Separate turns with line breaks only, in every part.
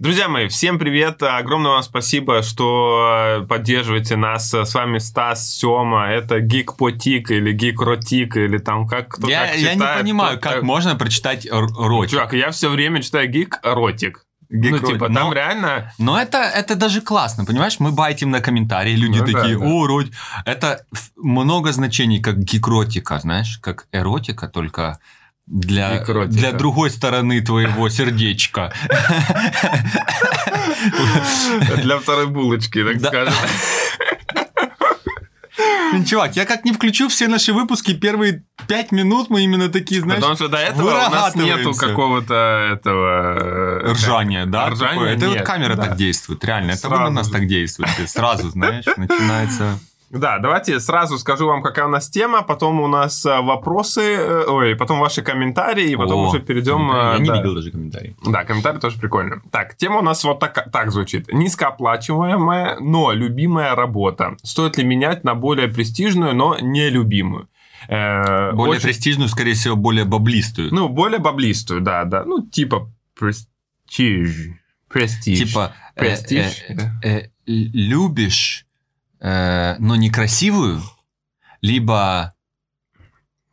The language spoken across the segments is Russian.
Друзья мои, всем привет! Огромное вам спасибо, что поддерживаете нас. С вами Стас Сёма. Это Гик Потик или Гик Ротик или там как кто
я,
как
я не понимаю,
кто-
как можно прочитать ротик.
Чувак, я все время читаю Гик Ротик. Ну,
Гик-ротик.
типа,
Но-
там реально...
Но это, это даже классно, понимаешь? Мы байтим на комментарии, люди
Ну да,
такие,
да.
о, рот. Это много значений, как гикротика, знаешь, как эротика, только для, для другой стороны твоего сердечка.
Для второй булочки, так
Да.
скажем.
Блин, Чувак, я как не включу все наши выпуски, первые пять минут мы именно такие, знаешь,
Потому что до этого у нас нету какого-то этого... э,
ржание, да?
Ржания
такое? Это вот камера
да.
так действует, реально. Это
Сразу
на нас
же.
так действуете. Сразу, знаешь, начинается...
Да, давайте сразу скажу вам, какая у нас тема, потом у нас э, вопросы, э, ой, потом ваши комментарии, и потом
О,
уже перейдем...
Я
э,
не
да.
видел даже комментарий.
Да, комментарий тоже прикольно. Так, тема у нас вот так, так звучит. Низкооплачиваемая, но любимая работа. Стоит ли менять на более престижную, но нелюбимую? Э,
Более
очень-
престижную, скорее всего, более баблистую.
Ну, более баблистую, да, да. Ну, типа престиж. Престиж.
Типа, э,
Престиж.
э, э, л- любишь, э, но некрасивую, либо...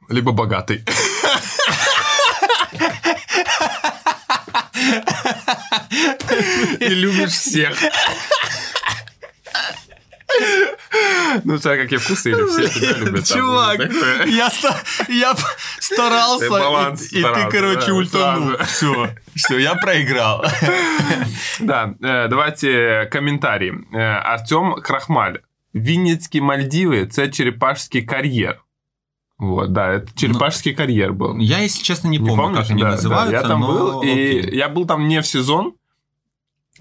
Либо богатый. И любишь всех. Ну, смотря какие вкусы, или все тебя любят.
Чувак,
такое.
я, я старался,
Ты баланс
и,
старался,
ты, короче,
да,
ультанул. Все, все, я проиграл.
Да, э, давайте комментарі. Е, Артем Крахмаль. Вінницькі Мальдіви це черепашський кар'єр. Вот, да, это черепашский карьер был.
Я, если честно, не,
Не
помню,
помнишь?
как они
Да, да,
называются.
Я там
но
был, и
окей.
я был там не в сезон,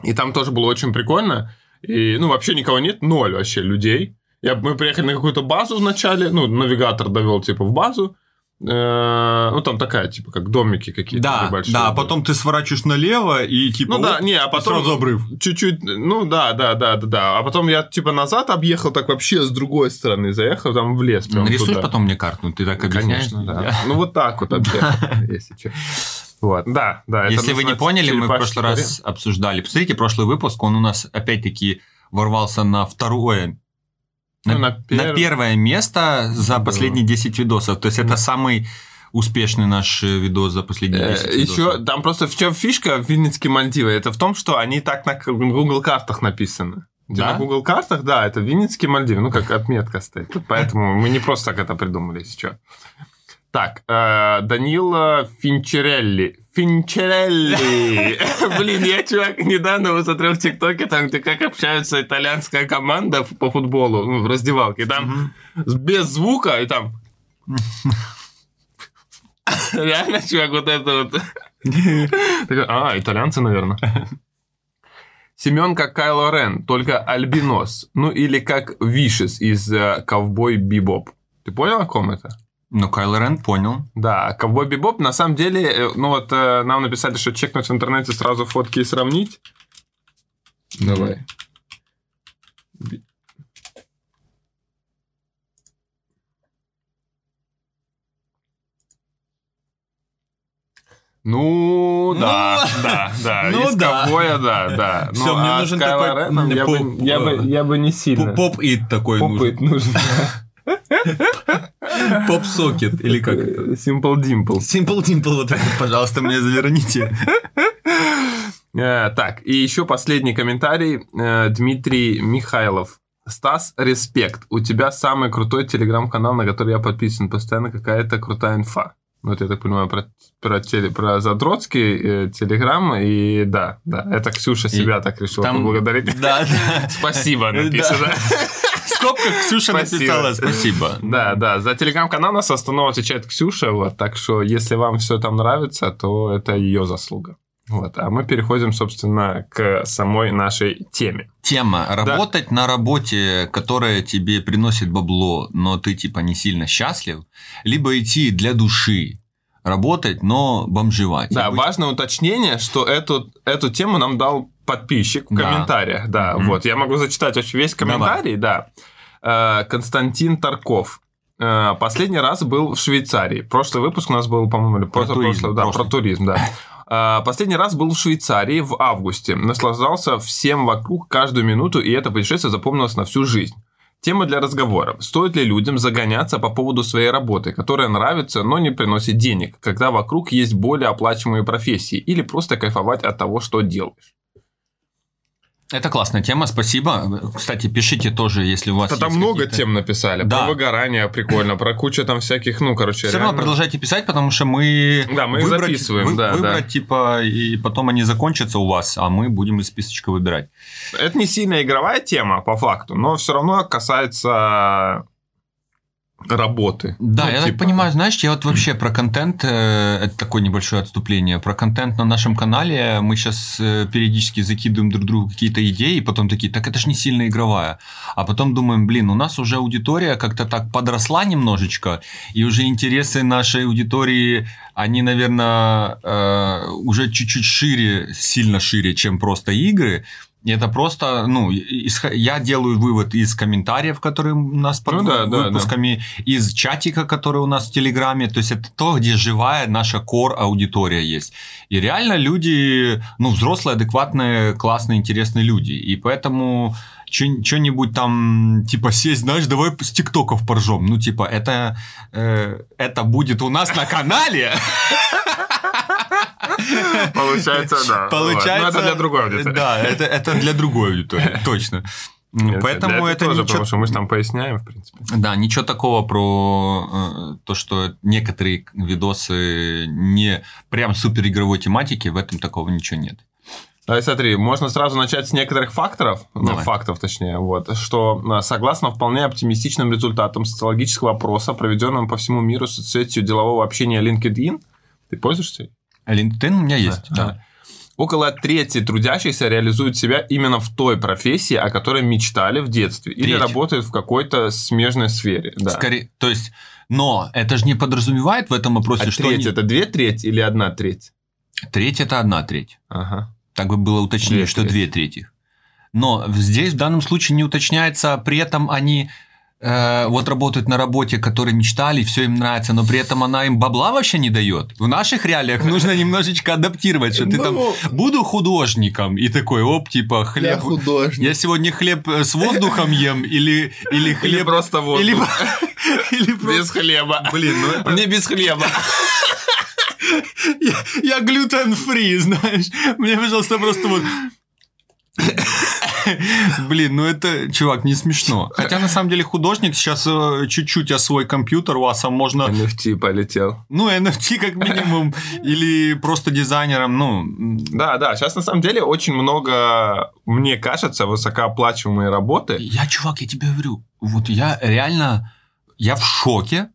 и там тоже было очень прикольно. И, ну, вообще никого нет, ноль вообще людей. Я, мы приехали на какую-то базу вначале, ну, навигатор довел, типа, в базу. Э, ну, там такая, типа, как домики какие-то
Да,
небольшие.
да, а потом ты сворачиваешь налево и типа...
Ну да,
оп,
не, а потом
сразу обрыв.
Чуть-чуть, ну да, да, да, да, да. А потом я типа назад объехал, так вообще с другой стороны заехал, там в лес. Прям
Нарисуешь
туда.
потом мне карту, ты так объясняешь?
Конечно, да. Ну вот так вот объехал, если что. Вот, да, да.
Если вы не поняли, мы в прошлый раз обсуждали. Посмотрите, прошлый выпуск, он у нас опять-таки ворвался на второе,
Ну,
на,
на
на
перв-
первое место за последние 10 видосов. То есть это самый успешный наш э, видос за последние 10
Э, Еще
видосов.
там просто в чем фишка в Винницкие Мальдивы, это в том, что они так на Google картах написаны.
Да?
На Google картах, да, это Винницкие Мальдивы, ну как отметка стоит. Поэтому мы не просто так это придумали сейчас. Так, э, Данила Финчерелли. Финчерелли. Блин, я, чувак, недавно посмотрел в ТикТоке, там, где как общаются итальянская команда по футболу, ну, в раздевалке. Там без звука, и там... Реально, чувак, вот это вот... А, итальянцы, наверное. Семен как Кайло Рен, только альбинос. Ну, или как Вишес из э, Ковбой Бибоп. Ты понял, о ком это?
Ну, Кайл Рен понял.
Да, Ковбой Бибоп, на самом деле, э, ну вот э, нам написали, что чекнуть в интернете сразу фотки и сравнить. Давай. Би- Ну, да, да, да.
ну
Из
да.
ковбоя, да, да.
Всё,
Ну,
мне
а
нужен такой,
Реном
м,
я, бы,
поп-
я, бы, я бы не сильно.
Поп-ит такой нужен.
Попыт нужен.
Поп-сокет, или как это?
Simple Dimple.
Simple Dimple, вот это, пожалуйста, мне заверните.
Э, Так, и еще последний комментарий. Э, Дмитрий Михайлов. Стас, респект. У тебя самый крутой телеграм-канал, на который я подписан. Постоянно какая-то крутая инфа. Ну, Вот я так понимаю про, про, теле, про Задротский э, телеграм. И да, да, это Ксюша
И
себя так решила
там-
поблагодарить.
Да, да.
Спасибо, написано.
В скобках Ксюша написала спасибо.
Да, да, за телеграм-канал нас в основном отвечает Ксюша, вот, так что если вам все там нравится, то это ее заслуга. Вот, а мы переходим, собственно, к самой нашей теме.
Тема. Работать на работе, которая тебе приносит бабло, но ты типа не сильно счастлив, либо идти для души, работать, но бомжевать.
Да,
быть-
важное уточнение, что эту, эту тему нам дал подписчик в
Да.
комментариях. Да,
Мгм.
вот, я могу зачитать вообще весь комментарий, да. Э, Константин Тарков. Э, Последний раз был в Швейцарии. Прошлый выпуск у нас был, по-моему, или
Про туризм,
позапрошлый, да,
прошлый.
про туризм, да. А, Последний раз был в Швейцарии в августе. Наслаждался всем вокруг каждую минуту, и это путешествие запомнилось на всю жизнь. Тема для разговора. Стоит ли людям загоняться по поводу своей работы, которая нравится, но не приносит денег, когда вокруг есть более оплачиваемые профессии, или просто кайфовать от того, что делаешь?
Это классная тема, спасибо. Кстати, пишите тоже, если у вас
Да там много тем написали.
Да.
Про выгорание прикольно, про кучу там всяких, ну, короче,
Все равно
реально.
продолжайте писать, потому что мы...
Да, мы их записываем, да,
Выбрать,
да.
типа, и потом они закончатся у вас, а мы будем из списочка выбирать.
Это не сильно игровая тема, по факту, но все равно касается работы.
Да,
Ну,
я так
типа,
понимаю, знаешь, я вот вообще про контент, э, это такое небольшое отступление, про контент на нашем канале мы сейчас периодически закидываем друг другу какие-то идеи, и потом такие, так это ж не сильно игровая. А потом думаем, блин, у нас уже аудитория как-то так подросла немножечко, и уже интересы нашей аудитории, они, наверное, э, уже чуть-чуть шире, сильно шире, чем просто игры. Это просто, ну, я делаю вывод из комментариев, которые у нас под
Ну да, да,
выпусками, из чатика, который у нас в Телеграме. То есть это то, где живая наша кор аудитория есть. И реально люди, ну, взрослые, адекватные, классные, интересные люди. И поэтому что-нибудь там, типа, сесть, знаешь, давай с тиктоков поржем. Ну, типа, это, э, это будет у нас на канале.
Получается, да.
Получается...
Вот. Но это для другой аудитории.
Да, это, это для другой аудитории, точно.
Нет,
Поэтому
для
это
тоже,
ничего...
потому что мы же там поясняем, в принципе.
Да, ничего такого про э, то, что некоторые видосы не прям супер игровой тематики, в этом такого ничего нет.
Давай смотри, можно сразу начать с некоторых факторов, ну, фактов точнее, вот, что а, согласно вполне оптимистичным результатам социологического опроса, проведенным по всему миру соцсетью делового общения LinkedIn, ты пользуешься? ей?
LinkedIn у меня есть,
Да.
да.
Около трети трудящихся реализуют себя именно в той профессии, о которой мечтали в детстве, или
Треть.
работают в какой-то смежной сфере. Да.
Скорее, то есть, но это же не подразумевает в этом опросе,
А
что
треть
они-
это две трети или одна треть?
треть это одна треть.
Ага.
Так бы было уточнение,
Две
что
трети.
две трети. Но здесь в данном случае не уточняется, при этом они э, вот работают на работе, которой мечтали, все им нравится, но при этом она им бабла вообще не дает. В наших реалиях нужно немножечко адаптировать, что ты там
Ну,
буду художником и такой, оп, типа
Я
хлеб.
художник.
Я сегодня хлеб э, с воздухом ем или или
Или
хлеб
просто вот.
или или просто
Без хлеба.
Блин, ну это-
Мне без хлеба.
Я, я глютен-фри, знаешь. Мне, пожалуйста, просто вот... Блин, ну это, чувак, не смешно. Хотя, на самом деле, художник сейчас э, чуть-чуть о свой компьютер у вас можно...
NFT полетел.
Ну, NFT как минимум, или просто дизайнером, ну...
Да, да, сейчас на самом деле очень много, мне кажется, высокооплачиваемые работы.
Я, чувак, я тебе говорю, вот я реально... Я в шоке,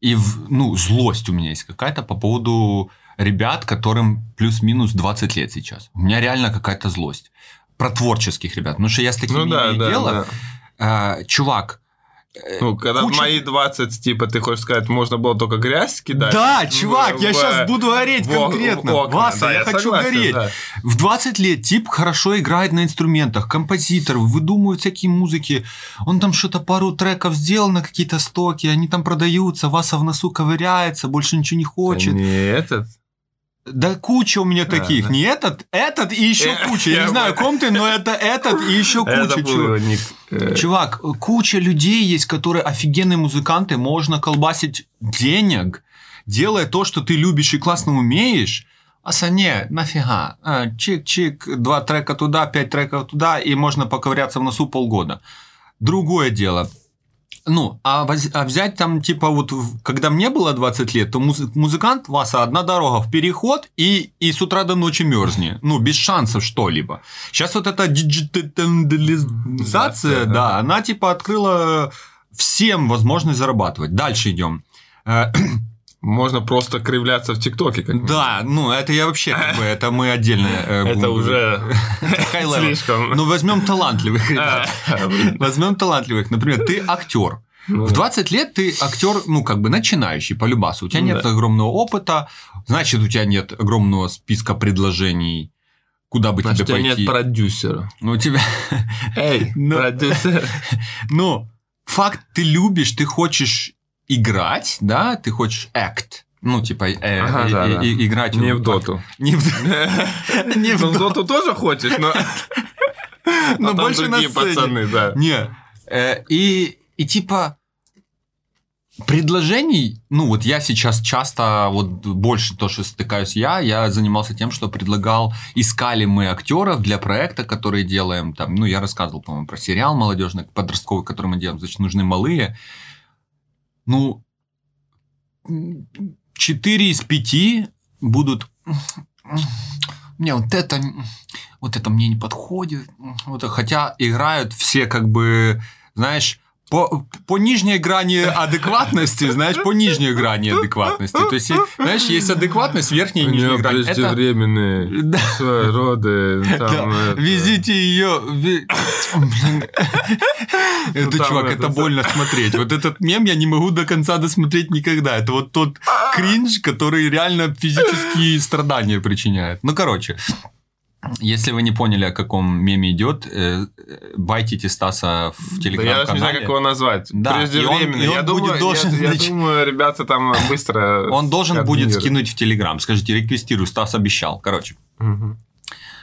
и, ну, злость у меня есть какая-то по поводу ребят, которым плюс-минус 20 лет сейчас. У меня реально какая-то злость. Про творческих ребят. Потому что я с такими
Ну да,
имею
да,
дело.
да.
А, чувак,
Ну, когда
куча-
в мои 20, типа, ты хочешь сказать, можно было только грязь кидать?
Да,
в-
чувак, я
в-
сейчас буду ореть
в
конкретно.
в окна.
Вася,
Да,
я, хочу
согласен,
гореть.
да.
В 20 лет тип хорошо играет на инструментах, композитор, выдумывает всякие музыки. Он там что-то пару треков сделал на какие-то стоки, они там продаются, Васа в носу ковыряется, больше ничего не хочет.
Не этот.
Да куча у меня
А,
таких.
да.
Не этот, этот и еще
Э,
куча. Я
я
не знаю, ком ты, но это этот и еще куча. чувак.
Э,
Чувак, куча людей есть, которые офигенные музыканты, можно колбасить денег, делая то, что ты любишь и классно умеешь. А Сане, нафига? А, Чик-чик, два трека туда, пять треков туда, и можно поковыряться в носу полгода. Другое дело. Ну, а, воз- а взять там, типа, вот, когда мне было 20 лет, то муз- музыкант, Васа, одна дорога в переход и, и с утра до ночи мерзни. Ну, без шансов что-либо. Сейчас вот эта диджитализация,
Да,
да, она, типа, открыла всем возможность зарабатывать. Дальше идем.
Можно просто кривляться в ТикТоке.
Да, ну, это я вообще, как бы, это мы отдельно. э,
Это уже слишком.
Ну, возьмем талантливых ребят.
А.
Возьмем талантливых. Например, ты актер.
Ну
В
да.
20 лет ты актер, ну, как бы начинающий, по любасу. У тебя
Ну
нет
да.
огромного опыта, значит, у тебя нет огромного списка предложений, куда бы
Значит, у
тебе
тебя
пойти.
нет продюсера.
Ну, у тебя...
Эй,
Ну.
продюсер.
Но факт, ты любишь, ты хочешь играть, да, ты хочешь act, Ну, типа, э,
Ага,
и-
да,
и-
да.
и- играть...
Не в доту.
Не в в
Ну, доту тоже хочешь, но...
Но
а
больше на
пацаны, да.
Не. Э, И, и типа предложений, ну вот я сейчас часто, вот больше то, что стыкаюсь я, я занимался тем, что предлагал, искали мы актеров для проекта, который делаем, там, ну я рассказывал, по-моему, про сериал молодежный, подростковый, который мы делаем, значит, нужны малые. Ну, 4 из 5 будут мне вот это, вот это мне не подходит. Вот, это». хотя играют все как бы, знаешь, по, по нижней грани адекватности, знаешь, по нижней грани адекватности. То есть, знаешь, есть адекватность, верхняя и нижняя грань. Это-
преждевременные
Да.
свои роды.
Да,
там это-
Везите ее. Это,
Ну, там
чувак,
это-
это больно смотреть. Вот этот мем я не могу до конца досмотреть никогда. Это вот тот кринж, который реально физические страдания причиняет. Ну, короче, если вы не поняли, о каком меме идет, э, байтите Стаса в
Да я даже не знаю,
телеграм-канале.
как его назвать.
Да,
Преждевременно.
и он- и
я,
он
думаю,
будет должен,
я, я
значит-
думаю, ребята там быстро...
Он должен будет скинуть в Телеграм. Скажите, реквестирую, Стас обещал. Короче.
Мгм.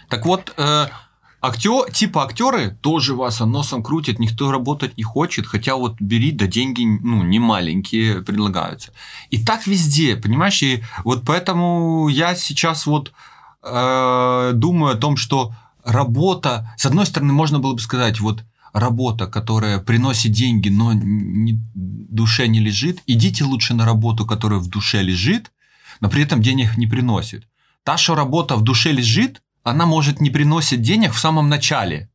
Так вот, э, актер, типа актеры тоже вас носом крутят, никто работать не хочет, хотя вот бери, да деньги, ну, не маленькие предлагаются. И так везде, понимаешь? И вот поэтому я сейчас вот э, думаю о том, что работа, с одной стороны, можно было бы сказать, вот работа, которая приносит деньги, но не, душе не лежит, идите лучше на работу, которая в душе лежит, но при этом денег не приносит. Та, что работа в душе лежит, она может не приносить денег в самом начале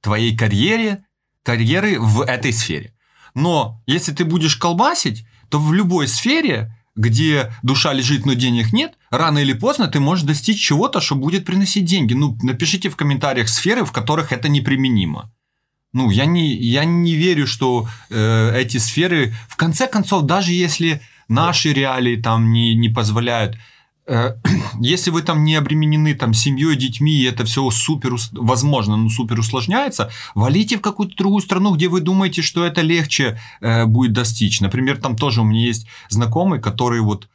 твоей карьере, карьеры в этой сфере. Но если ты будешь колбасить, то в любой сфере, где душа лежит, но денег нет, рано или поздно ты можешь достичь чего-то, что будет приносить деньги. Ну, напишите в комментариях сферы, в которых это неприменимо. Ну, я не, я не верю, что э, эти сферы, в конце концов, даже если наши реалии там не, не позволяют, если вы там не обременены там семьей, детьми, и это все супер, возможно, ну супер усложняется, валите в какую-то другую страну, где вы думаете, что это легче э, будет достичь. Например, там тоже у меня есть знакомый, который вот,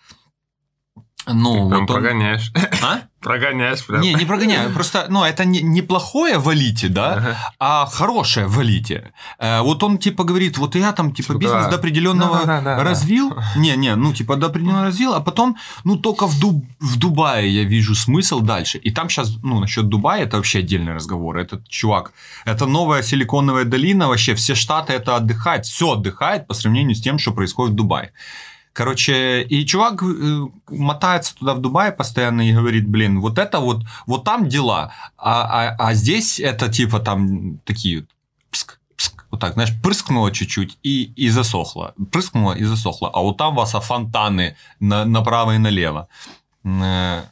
ну,
Ты прям
вот он-
прогоняешь.
А?
Прогоняешь прям.
Не, не прогоняю. Просто, ну, это не, неплохое валите, да,
Ага.
а хорошее валите. Э, вот он типа говорит, вот я там типа
Типа,
бизнес
да.
до определенного
Да-да-да-да.
развил. Не, не, ну типа до определенного развил, а потом, ну только в, Дуб- в Дубае я вижу смысл дальше. И там сейчас, ну насчет Дубая это вообще отдельный разговор. Этот чувак, это новая силиконовая долина, вообще все штаты это отдыхают, все отдыхает по сравнению с тем, что происходит в Дубае. Короче, и чувак мотается туда в Дубае постоянно и говорит, блин, вот это вот, вот там дела, а, а, а здесь это типа там такие вот пск, пск, вот так, знаешь, прыскнуло чуть-чуть и, и засохло. Прыскнуло и засохло. А вот там у вас а, фонтаны на, направо и налево.
Ага.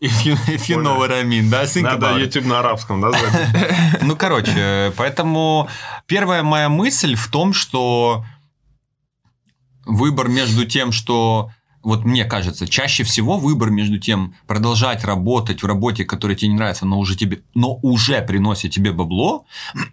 If you, if you know what I mean, да? Think
Надо. YouTube на арабском, да?
Ну, короче, поэтому первая моя мысль в том, что выбор между тем, что вот мне кажется, чаще всего выбор между тем продолжать работать в работе, которая тебе не нравится, но уже тебе, но уже приносит тебе бабло,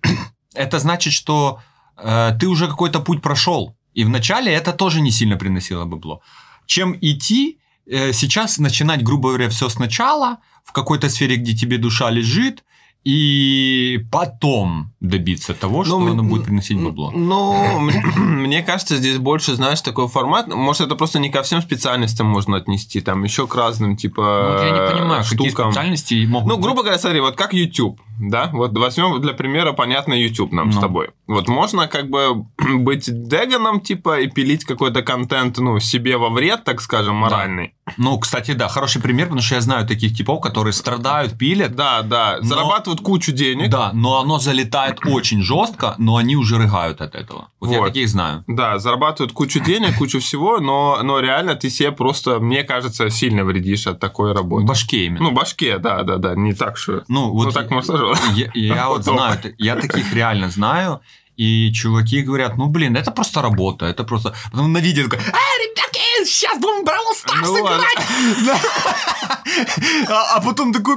это значит, что э, ты уже какой-то путь прошел. И вначале это тоже не сильно приносило бабло. Чем идти, э, сейчас начинать, грубо говоря, все сначала, в какой-то сфере, где тебе душа лежит, и потом добиться того, что
Ну,
оно будет приносить бабло.
Ну, мне- кажется, здесь больше, знаешь, такой формат. Может, это просто не ко всем специальностям можно отнести, там еще к разным, типа,
Ну, вот я не понимаю, какие
штукам.
специальности могут
Ну, грубо говоря, смотри, вот как YouTube, да, вот возьмем для примера, понятно, YouTube нам с
Ну.
тобой. Вот можно как бы быть деганом, типа, и пилить какой-то контент, ну, себе во вред, так скажем, моральный.
Ну, кстати, да, хороший пример, потому что я знаю таких типов, которые страдают, пилят.
Да, да,
Но-
зарабатывают кучу денег.
Да, но оно залетает очень жестко, но они уже рыгают от этого. Вот, я
Вот.
таких знаю.
Да, зарабатывают кучу денег, кучу всего, но, но реально ты себе просто, мне кажется, сильно вредишь от такой работы.
башке именно.
Ну, башке, да, да, да, не так, что...
Ну, вот
ну, так сложилось.
я, я вот знаю, я таких реально знаю, и чуваки говорят, ну, блин, это просто работа, это просто... Потом на видео такой, а, ребятки, сейчас будем Бравл Старс
Ну
играть! А а потом такой,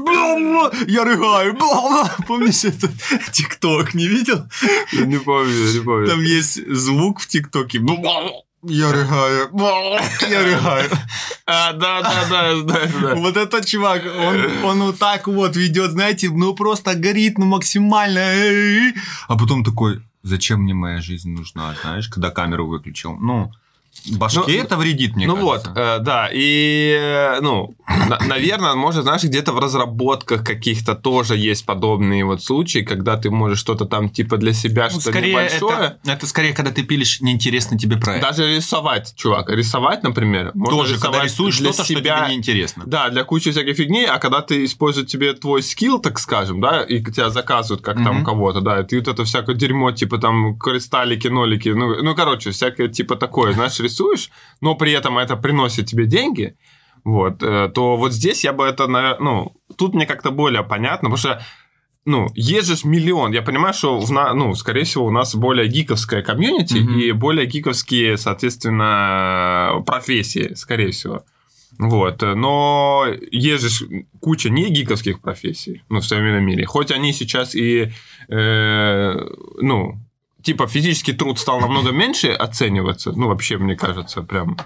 я рыгаю. Помнишь этот ТикТок, не видел?
Не помню, не помню.
Там есть звук в ТикТоке. Я рыгаю. Я рыгаю.
А, да, да, да, да, да.
Вот этот чувак, он, он вот так вот ведет, знаете, ну просто горит, ну максимально. А потом такой, зачем мне моя жизнь нужна, знаешь, когда камеру выключил. Ну, башке
Ну,
это вредит, мне
ну
кажется.
вот, э, да, и, э, ну, на- наверное, может, знаешь, где-то в разработках каких-то тоже есть подобные вот случаи, когда ты можешь что-то там типа для себя,
Ну,
что-то небольшое.
это, это скорее, когда ты пилишь неинтересный тебе проект.
Даже рисовать, чувак, рисовать, например, можно
Тоже, когда рисуешь
для
что-то, что
себя,
тебе неинтересно.
Да, для кучи всяких фигней, а когда ты используешь тебе твой скилл, так скажем, да, и тебя заказывают как там
Мгм.
кого-то, да, и ты вот это всякое дерьмо, типа там кристаллики, нолики, ну, ну, короче, всякое типа такое, знаешь, рисуешь, но при этом это приносит тебе деньги, вот, э, то вот здесь я бы это, ну, тут мне как-то более понятно, потому что ну, есть же ж миллион. Я понимаю, что, в ну, скорее всего, у нас более гиковская комьюнити
Мгм.
и более гиковские, соответственно, профессии, скорее всего. Вот. Но есть же ж куча не гиковских профессий ну, в современном мире. Хоть они сейчас и, э, ну, типа физический труд стал намного меньше оцениваться. Ну, вообще, мне кажется, прям...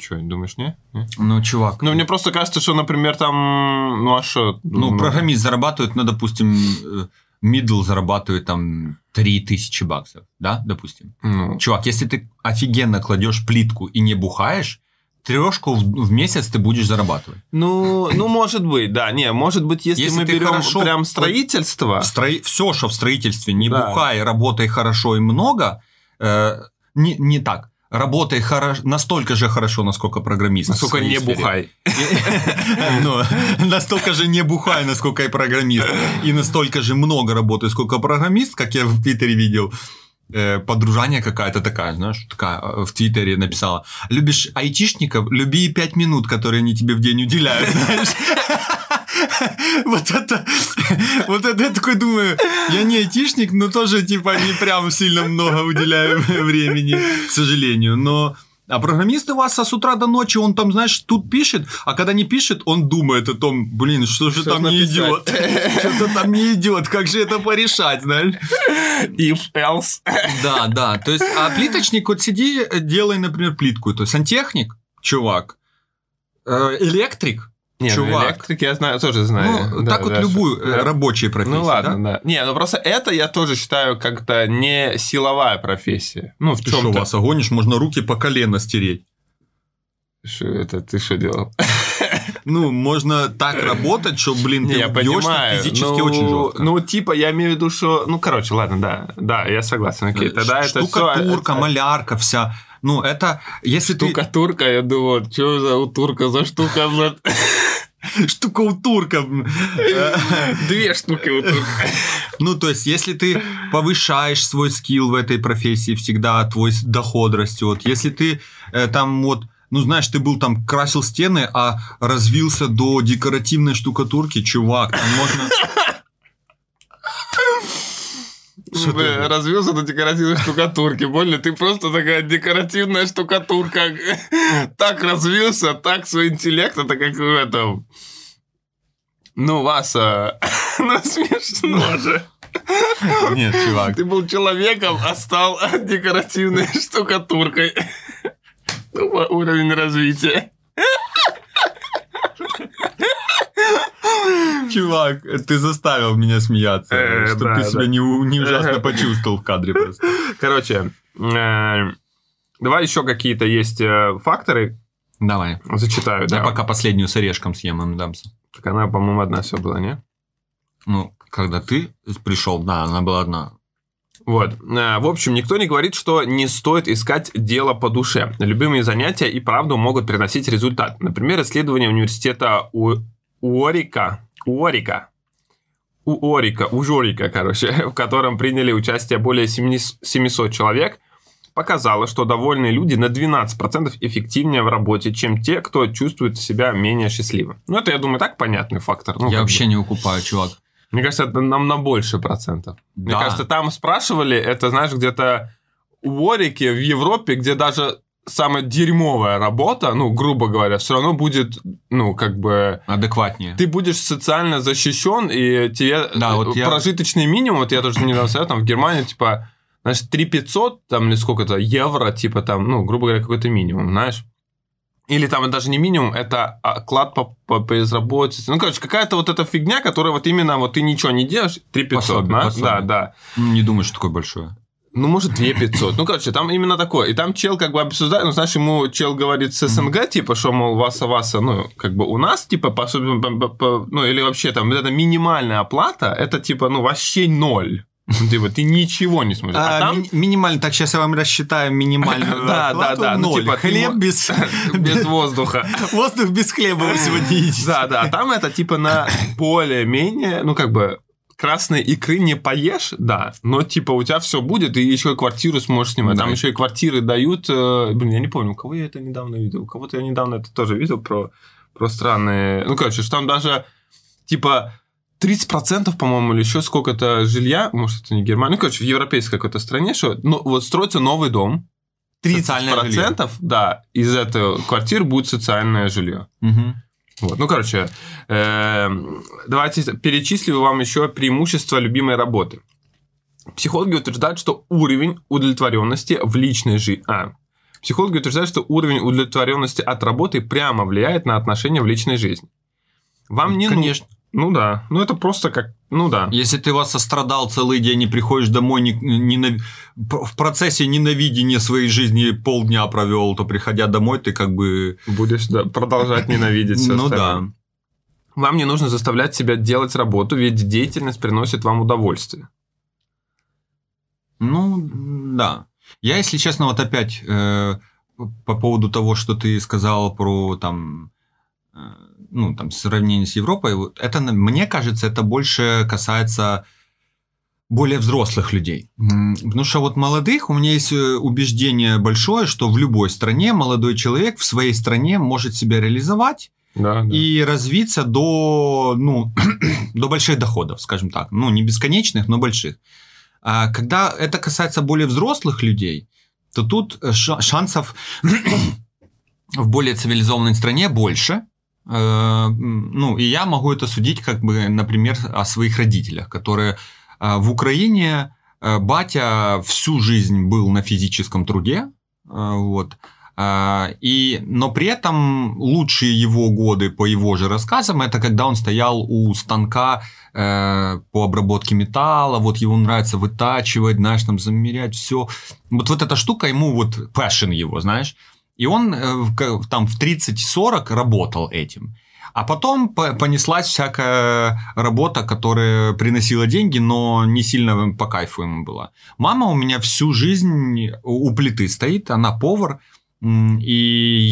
Что, думаешь, не? Не?
Ну, чувак,
Ну, мне просто кажется, что, например, там... Ну, а что?
ну, программист зарабатывает, ну, допустим, э, middle зарабатывает там 3000 баксов, да, допустим.
Ну,
Чувак, если ты офигенно кладешь плитку и не бухаешь, трешку в, в месяц ты будешь зарабатывать.
Ну, ну, может быть, да. Не, может быть, если,
Если
мы берем
хорошо-
прям строительство.
Все, что в строительстве, не
Да.
бухай, работай хорошо и много, э, не, не так. Работай хорошо, настолько же хорошо, насколько программист.
Насколько не
сфере.
бухай.
Ну, настолько же не бухай, насколько и программист. И настолько же много работаю, сколько программист, как я в Твиттере видел. Э, Подружание какая-то такая, знаешь, такая э, в Твиттере написала. Любишь айтишников, люби пять минут, которые они тебе в день уделяют. Вот это, вот это я такой думаю, я не айтишник, но тоже типа не прям сильно много уделяю времени, к сожалению. Но а программист у вас а с утра до ночи, он там, знаешь, тут пишет, а когда не пишет, он думает о том, блин, что же
Что
там не идет. Что-то там не идет, как же это порешать, знаешь?
If else.
Да, да. То есть, а плиточник, вот сиди, э, делай, например, плитку. То есть, сантехник, чувак, э, электрик,
Не, ну,
Чувак.
электрик я знаю, тоже знаю.
ну,
Да,
так вот
да,
любую
что-
э,
да.
рабочие профессии,
Ну ладно,
да?
да. Не, ну просто это я тоже считаю как-то не силовая профессия. Ну, в
Ты что,
чем-то.
вас огонишь, можно руки по колено стереть.
Что это ты что делал?
Ну, можно так работать, что, блин, ты
я
бьёшься
понимаю.
физически
ну,
очень жестко.
Ну, типа, я имею в виду, что... Ну, короче, ладно, да. Да, я согласен. Окей, тогда это
Штукатурка,
все...
малярка вся. Ну, это, если ты...
Штукатурка, я думал, что за утурка за штука, блядь?
Штукатурка.
Две штуки утурка.
Ну, то есть, если ты повышаешь свой скилл в этой профессии, всегда твой доход растет. Если ты э, там вот, ну, знаешь, ты был там, красил стены, а развился до декоративной штукатурки, чувак, там можно...
Бля, Развился до декоративной штукатурки. Больно, ты просто такая декоративная штукатурка. Так развился, так свой интеллект, это как в этом... Ну, Васа, ну смешно же.
Нет, чувак.
Ты был человеком, а стал декоративной штукатуркой. Тупо Уровень развития.
Чувак, ты заставил меня смеяться,
Э,
чтобы
да,
ты себя
да.
не, ужасно почувствовал в кадре просто.
Короче, э, давай еще какие-то есть э, факторы.
Давай.
Зачитаю, да.
Я пока последнюю с орешком съем, им дамся.
Так она, по-моему, одна все была, не?
Ну, когда ты пришел, да, она была одна.
Вот. В общем, никто не говорит, что не стоит искать дело по душе. Любимые занятия и правду могут приносить результат. Например, исследование университета У- Уорика, Уорика, у Орика, у Жорика, короче, в котором приняли участие более 70 700 человек, показало, что довольные люди на 12% эффективнее в работе, чем те, кто чувствует себя менее счастливым. Ну, это, я думаю, так понятный фактор. Ну,
Я
как бы.
вообще не укупаю, чувак.
Мне кажется, это нам на больше процентов. Мне
Да.
кажется, там спрашивали, это, знаешь, где-то у Орики в Европе, где даже самая дерьмовая работа, ну, грубо говоря, все равно будет, ну, как бы...
Адекватнее.
Ты будешь социально защищен, и тебе
Да,
э,
вот я-
прожиточный минимум, вот я тоже недавно смотрел, там в Германии, типа, значит, 3 500 там или сколько-то евро, типа там, ну, грубо говоря, какой-то минимум, знаешь. Или там даже не минимум, это оклад по, по безработице. Ну, короче, какая-то вот эта фигня, которая вот именно вот ты ничего не делаешь, 3 500,
Пособие,
да?
пособие.
Да, да.
Не думаю, что такое большое.
Ну, может, 2 500. Ну, короче, там именно такое. И там чел как бы обсуждает, ну, знаешь, ему чел говорит с СНГ, типа, что, мол, Васа, Васа, ну, как бы у нас, типа, по, по- по- ну, или вообще там, вот эта минимальная оплата, это, типа, ну, вообще ноль. Ну, Типа, ты ничего не сможешь. А,
А,
там
ми- минимально, так сейчас я вам рассчитаю минимальную
Да, да, да, ну, типа, ты
Хлеб без...
без воздуха.
Воздух без хлеба вы сегодня едите.
Да, да, а там это, типа, на более-менее, ну, как бы, красной икры не поешь, да, но типа у тебя все будет, и еще и квартиру сможешь снимать.
Да.
Там еще и квартиры дают. э, Блин, я не помню, у кого я это недавно видел. У кого-то я недавно это тоже видел про, про странные. Ну, короче, что там даже типа 30%, по-моему, или еще сколько-то жилья, может, это не Германия, ну, короче, в европейской какой-то стране, что ну, вот строится новый дом, 30%
Социальное жилье.
да, из этой квартир будет социальное жилье.
Мгм.
Вот, ну, короче, эм, давайте перечислю вам еще преимущества любимой работы. Психологи утверждают, что уровень удовлетворенности в личной жизни... А, психологи утверждают, что уровень удовлетворенности от работы прямо влияет на отношения в личной жизни. Вам не
Конечно.
нужно... Ну да, ну это просто как... Ну да.
Если ты вас сострадал целый день и приходишь домой не- ненав- в процессе ненавидения своей жизни полдня провел, то приходя домой ты как бы...
Будешь да, продолжать ненавидеть всё
Ну да.
Вам не нужно заставлять себя делать работу, ведь деятельность приносит вам удовольствие.
Ну, да. Я, если честно, вот опять э, по поводу того, что ты сказал про там, ну, там, сравнение с Европой, вот это, мне кажется, это больше касается более взрослых людей. Потому что вот молодых, у меня есть э, убеждение большое, что в любой стране молодой человек в своей стране может себя реализовать,
Да, да.
и развиться до, ну, до больших доходов, скажем так. Ну, не бесконечных, но больших. А когда это касается более взрослых людей, то тут э, ша- шансов в более цивилизованной стране больше. Э, Ну, и я могу это судить, как бы, например, о своих родителях, которые э, в Украине э, батя всю жизнь был на физическом труде, вот, И, но при этом лучшие его годы, по его же рассказам, это когда он стоял у станка э, по обработке металла, вот ему нравится вытачивать, знаешь, там замерять все. Вот, вот эта штука ему вот passion его, знаешь. И он э, там в 30-40 работал этим. А потом по- понеслась всякая работа, которая приносила деньги, но не сильно по кайфу ему была. Мама у меня всю жизнь у плиты стоит, она повар, И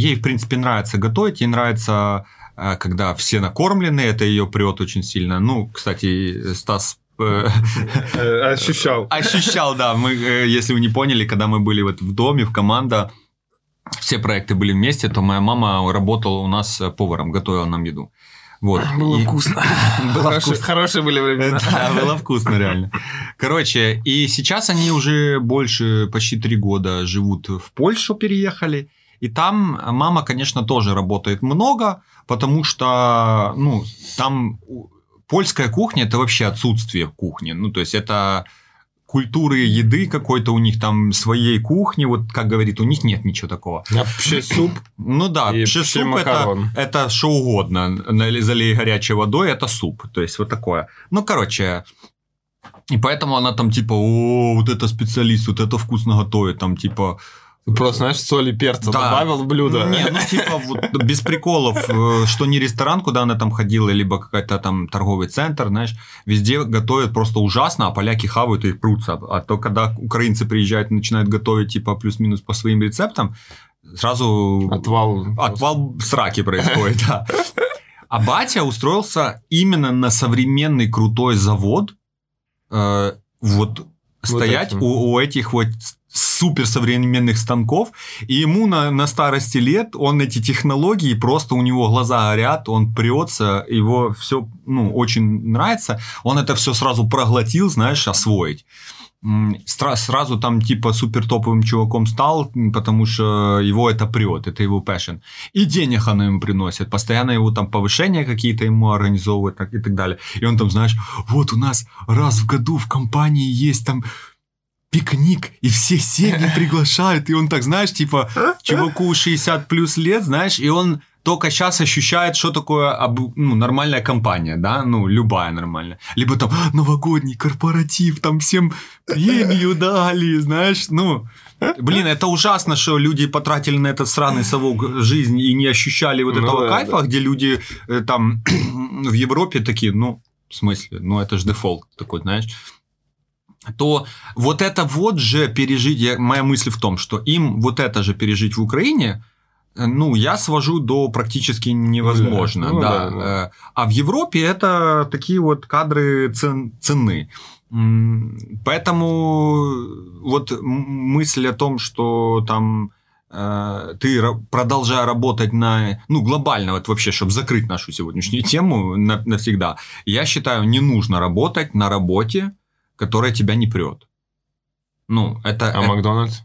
ей, в принципе, нравится готовить, ей нравится, э, когда все накормлены, это ее прет очень сильно. Ну, кстати, Стас э,
Ощущал.
ощущал, да, мы, если вы не поняли, когда мы были вот в доме, в команда, все проекты были вместе, то моя мама работала у нас э, поваром, готовила нам еду. Вот.
Было
И-
вкусно.
Было
Хорошие-
вкусно.
Хорошие были времена.
Да, было вкусно, реально. Короче, и сейчас они уже больше, почти три года живут в Польшу, переехали. И там мама, конечно, тоже работает много, потому что, ну, там польская кухня – это вообще отсутствие кухни. Ну, то есть, это культуры еды какой-то у них там своей кухни, вот как говорит, у них нет ничего такого.
Вообще суп.
Ну да,
И
пши
пши
суп это, это что угодно. Залей горячей водой, это суп. То есть вот такое. Ну, короче, и поэтому она там типа, о, вот это специалист, вот это вкусно готовит, там типа...
Просто, знаешь, соли перца
Да.
добавил в блюдо.
Не, ну типа вот без приколов, э, что не ресторан, куда она там ходила, либо какой-то там торговый центр, знаешь, везде готовят просто ужасно, а поляки хавают и прутся. А то, когда украинцы приезжают и начинают готовить типа плюс-минус по своим рецептам, сразу
Отвал.
Отвал сраки происходит, да. А батя устроился именно на современный крутой завод, э, вот стоять
этим.
у, у этих вот суперсовременных станков, и ему на, на старости лет он эти технологии, просто у него глаза горят, он прется, его все ну, очень нравится, он это все сразу проглотил, знаешь, освоить. Сразу там типа супер топовым чуваком стал, потому что его это прет, это его passion. И денег оно ему приносит. Постоянно его там повышения какие-то ему организовывают и так далее. И он там, знаешь, вот у нас раз в году в компании есть там пикник, и все семьи приглашают, и он так, знаешь, типа, чуваку 60 плюс лет, знаешь, и он только сейчас ощущает, что такое ну, нормальная компания, да, ну, любая нормальная. Либо там новогодний корпоратив, там всем премию дали, знаешь, ну... Блин, это ужасно, что люди потратили на этот сраный совок жизнь и не ощущали вот
Ну
этого
да,
кайфа,
да.
где люди э, там в Европе такие, ну, в смысле, ну, это же дефолт такой, знаешь то вот это вот же пережить, я, моя мысль в том, что им вот это же пережить в Украине, э, ну, я свожу до практически невозможно,
Ну
да.
да, да.
Э, А в Европе это такие вот кадры цен, цены. Поэтому вот мысль о том, что там э, ты продолжая работать на, ну, глобально, вот вообще, чтобы закрыть нашу сегодняшнюю тему на- навсегда, я считаю, не нужно работать на работе, которая тебя не прет. Ну, это...
А
э,
Макдональдс?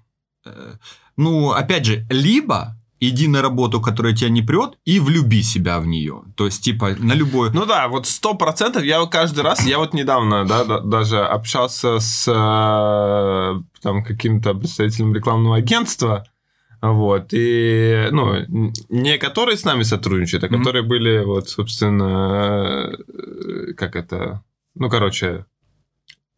э, ну, опять же, либо иди на работу, которая тебя не прет, и влюби себя в нее. То есть, типа, на любой...
Ну да, вот сто процентов. Я каждый раз, я вот недавно, да, да, даже общался с э, там каким-то представителем рекламного агентства, вот, и, ну, не которые с нами сотрудничают, а
Мгм.
которые были, вот, собственно, э, как это, ну, короче,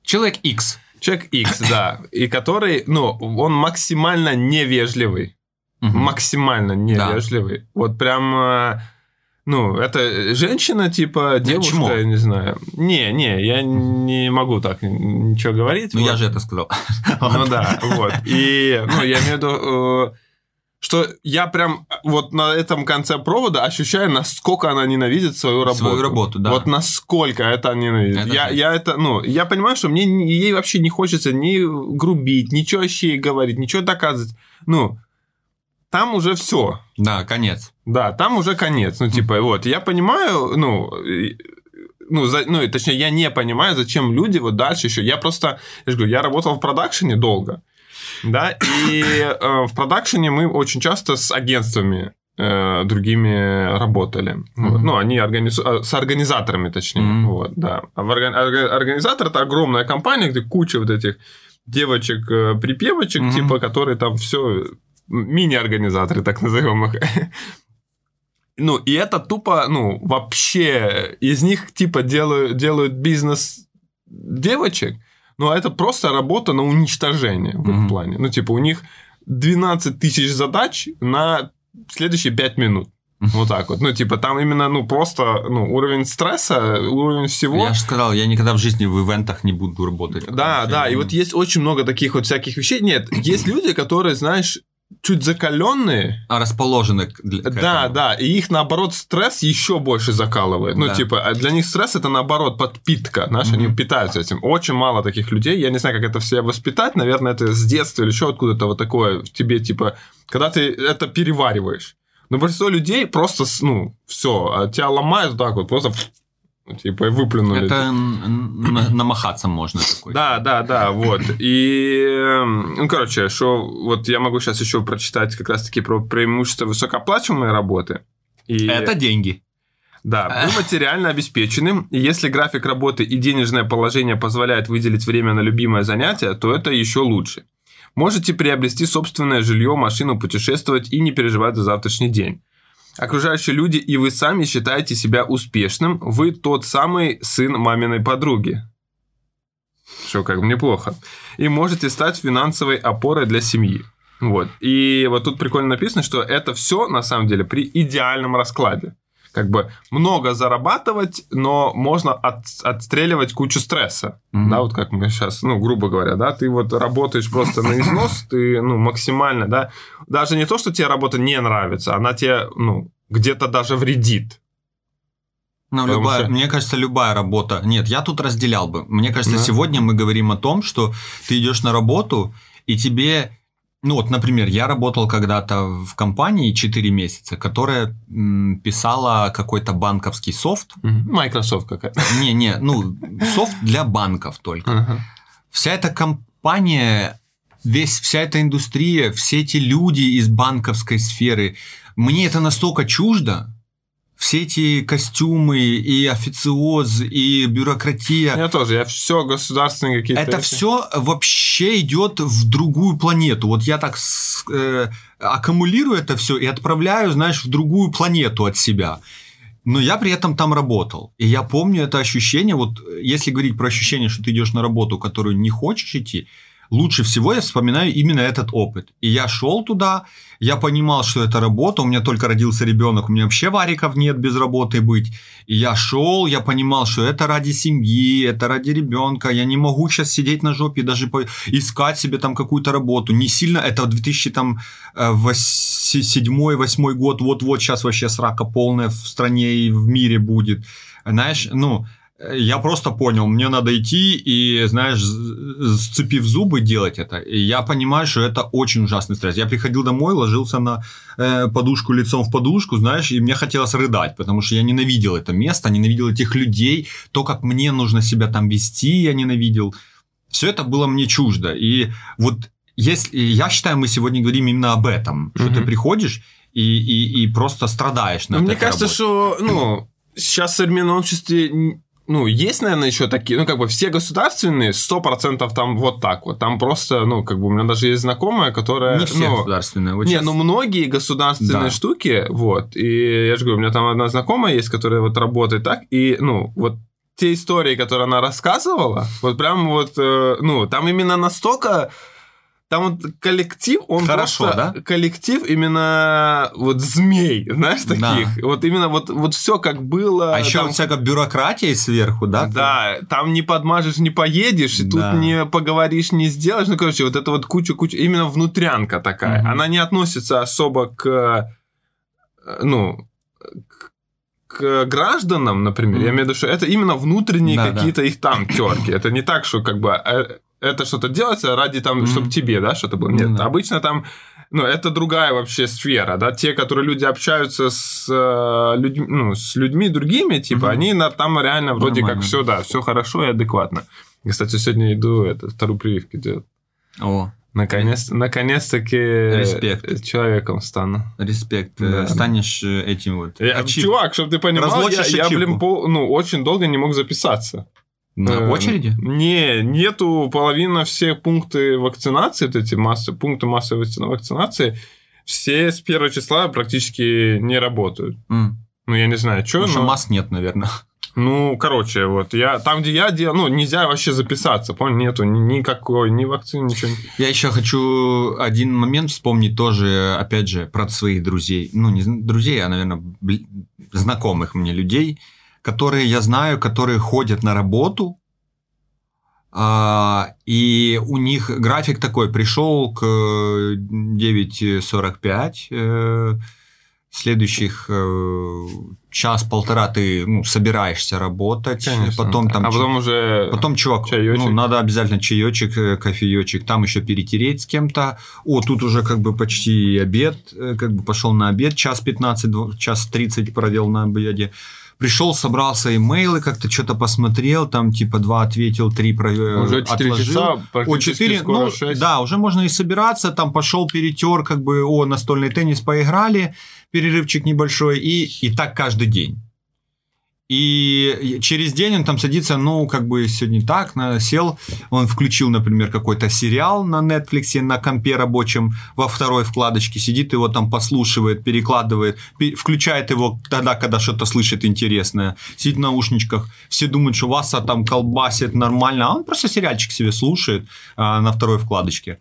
Человек X.
человек X, да, и который, ну, он максимально невежливый, максимально невежливый. Вот прям, э, ну, это женщина, типа, девушка,
чмо.
я не знаю. Не, не, я не могу так ничего говорить.
Ну,
вот.
я же это сказал.
Ну да, вот. И, ну, я имею в виду, э, что я прям вот на этом конце провода ощущаю, насколько она ненавидит свою работу.
Свою работу, да.
Вот насколько это ненавидит.
Это
я, я это, ну, я понимаю, что мне не- ей вообще не хочется ни грубить, ничего вообще говорить, ничего доказывать. Ну, там уже все.
Да, конец.
Да, там уже конец. Ну, типа, вот, я понимаю, ну, ну, за- ну, точнее, я не понимаю, зачем люди вот дальше еще. Я просто, я же говорю, я работал в продакшене долго, да, и э, в продакшене мы очень часто с агентствами э, другими работали. Вот.
Мгм.
Ну, они организу... э, с организаторами, точнее.
Мгм.
Вот, да. А орга- организатор это огромная компания, где куча вот этих девочек, э, припевочек,
Мгм.
типа, которые там все мини-организаторы, так назовем их. Ну, и это тупо, ну, вообще из них, типа, делают, делают бизнес девочек, но это просто работа на уничтожение в их плане. Ну, типа, у них 12 тысяч задач на следующие 5 минут. Вот так вот. Ну, типа, там именно, ну, просто, ну, уровень стресса, уровень всего.
Я же сказал, я никогда в жизни в ивентах не буду работать.
Да, да, и вот есть очень много таких вот всяких вещей. Нет, есть люди, которые, знаешь, чуть закаленные,
А расположены к- для- к
да,
этому.
да, и их наоборот стресс еще больше закалывает. Ну,
Да.
типа, а для них стресс это наоборот подпитка, знаешь, они
Мгм.
питаются этим. Очень мало таких людей. Я не знаю, как это все воспитать. Наверное, это с детства или еще откуда-то вот такое в тебе, типа, когда ты это перевариваешь. Но большинство людей просто, ну, все, тебя ломают вот так вот, просто типа, выплюнули.
Это намахаться можно такой.
Да, да, да, вот. И, эм, ну, короче, что вот я могу сейчас еще прочитать как раз-таки про преимущества высокооплачиваемой работы. И,
Это деньги.
Да, вы материально обеспечены, и если график работы и денежное положение позволяет выделить время на любимое занятие, то это еще лучше. Можете приобрести собственное жилье, машину, путешествовать и не переживать за завтрашний день. Окружающие люди и вы сами считаете себя успешным, вы тот самый сын маминой подруги. Что как бы неплохо. И можете стать финансовой опорой для семьи. Вот. И вот тут прикольно написано, что это все на самом деле при идеальном раскладе. Как бы много зарабатывать, но можно от- отстреливать кучу стресса.
Мгм.
Да, вот как мы сейчас, ну, грубо говоря, да, ты вот работаешь просто на износ, ты, ну, максимально, да, даже не то, что тебе работа не нравится, она тебе, ну, где-то даже вредит.
Ну, любая,
что-
Мне кажется, любая работа. Нет, я тут разделял бы. Мне кажется,
Да.
сегодня мы говорим о том, что ты идешь на работу, и тебе. Ну, вот, например, я работал когда-то в компании 4 месяца, которая м, писала какой-то банковский софт.
Microsoft какая-то.
Не-не, ну, софт для банков только. Вся эта компания, весь, вся эта индустрия, все эти люди из банковской сферы, мне это настолько чуждо, все эти костюмы и официоз, и бюрократия.
Я тоже, я все государственные какие-то...
Это все вообще идет в другую планету. Вот я так э, аккумулирую это все и отправляю, знаешь, в другую планету от себя. Но я при этом там работал. И я помню это ощущение, вот если говорить про ощущение, что ты идешь на работу, которую не хочешь идти, лучше всего я вспоминаю именно этот опыт. И я шел туда, я понимал, что это работа, у меня только родился ребенок, у меня вообще вариков нет без работы быть. И я шел, я понимал, что это ради семьи, это ради ребенка, я не могу сейчас сидеть на жопе и даже искать себе там какую-то работу. Не сильно, это 2007-2008 год, вот-вот сейчас вообще срака полная в стране и в мире будет. Знаешь, ну, я просто понял, мне надо идти и, знаешь, сцепив зубы делать это. И я понимаю, что это очень ужасный стресс. Я приходил домой, ложился на э, подушку лицом в подушку, знаешь, и мне хотелось рыдать, потому что я ненавидел это место, ненавидел этих людей, то, как мне нужно себя там вести, я ненавидел. Все это было мне чуждо. И вот если я считаю, мы сегодня говорим именно об этом, что mm-hmm. ты приходишь и, и, и просто страдаешь на
Мне кажется, работе. что ну, сейчас в современном обществе ну, есть, наверное, еще такие, ну, как бы все государственные, сто процентов там вот так вот. Там просто, ну, как бы у меня даже есть знакомая, которая...
Не все
ну,
государственные.
Вот не, сейчас... ну, многие государственные да. штуки, вот. И я же говорю, у меня там одна знакомая есть, которая вот работает так, и, ну, вот те истории, которые она рассказывала, вот прям вот, э, ну, там именно настолько там вот коллектив, он Хорошо, просто да? коллектив именно вот змей, знаешь, таких. Да. Вот именно вот, вот все как было.
А еще
там...
вот всякая бюрократия сверху, да?
Да, там не подмажешь, не поедешь, и да. тут не поговоришь, не сделаешь. Ну, короче, вот это вот куча-куча, именно внутрянка такая. Угу. Она не относится особо к, ну, к гражданам, например, mm. я имею в виду, что это именно внутренние да, какие-то да. их там терки. Это не так, что как бы э, это что-то делается ради там, mm-hmm. чтобы тебе, да, что-то было. Нет, mm-hmm. обычно там, ну, это другая вообще сфера, да, те, которые люди общаются с, э, людьми, ну, с людьми другими, типа, mm-hmm. они на, там реально вроде Нормально. как все, да, все хорошо и адекватно. Кстати, сегодня иду это, вторую прививку делать.
О.
Наконец, наконец-таки Респект. человеком стану.
Респект. Э, да. Станешь э, этим вот.
Я, чувак, чтобы ты понимал, я, я, блин, пол, ну, очень долго не мог записаться.
На э, очереди?
Не, нету половина всех пункты вакцинации, вот эти массы, пункты массовой вакцинации, все с первого числа практически не работают. Mm. Ну, я не знаю, что.
Потому но... масс нет, наверное.
Ну, короче, вот я там, где я делал, ну, нельзя вообще записаться, понял, нету никакой, ни вакцины, ничего.
Я еще хочу один момент вспомнить тоже, опять же, про своих друзей. Ну, не друзей, а, наверное, знакомых мне людей которые я знаю, которые ходят на работу, а, и у них график такой, пришел к 9.45, э, следующих э, час-полтора ты ну, собираешься работать,
Конечно.
потом там...
А потом уже
Потом, чувак, чаечек. ну, надо обязательно чаечек, э, кофеечек, там еще перетереть с кем-то. О, тут уже как бы почти обед, как бы пошел на обед, час 15, час 30 провел на обеде пришел, собрался имейлы, как-то что-то посмотрел, там типа два ответил, три про...
Э, уже 4 отложил. часа,
о, 4, скоро ну, 6. Да, уже можно и собираться, там пошел перетер, как бы, о, настольный теннис поиграли, перерывчик небольшой, и, и так каждый день. И через день он там садится, ну, как бы сегодня так, на, сел, он включил, например, какой-то сериал на Netflix, на компе рабочем во второй вкладочке, сидит его там послушивает, перекладывает, включает его тогда, когда что-то слышит интересное, сидит в наушничках, все думают, что вас там колбасит нормально, а он просто сериальчик себе слушает а, на второй вкладочке.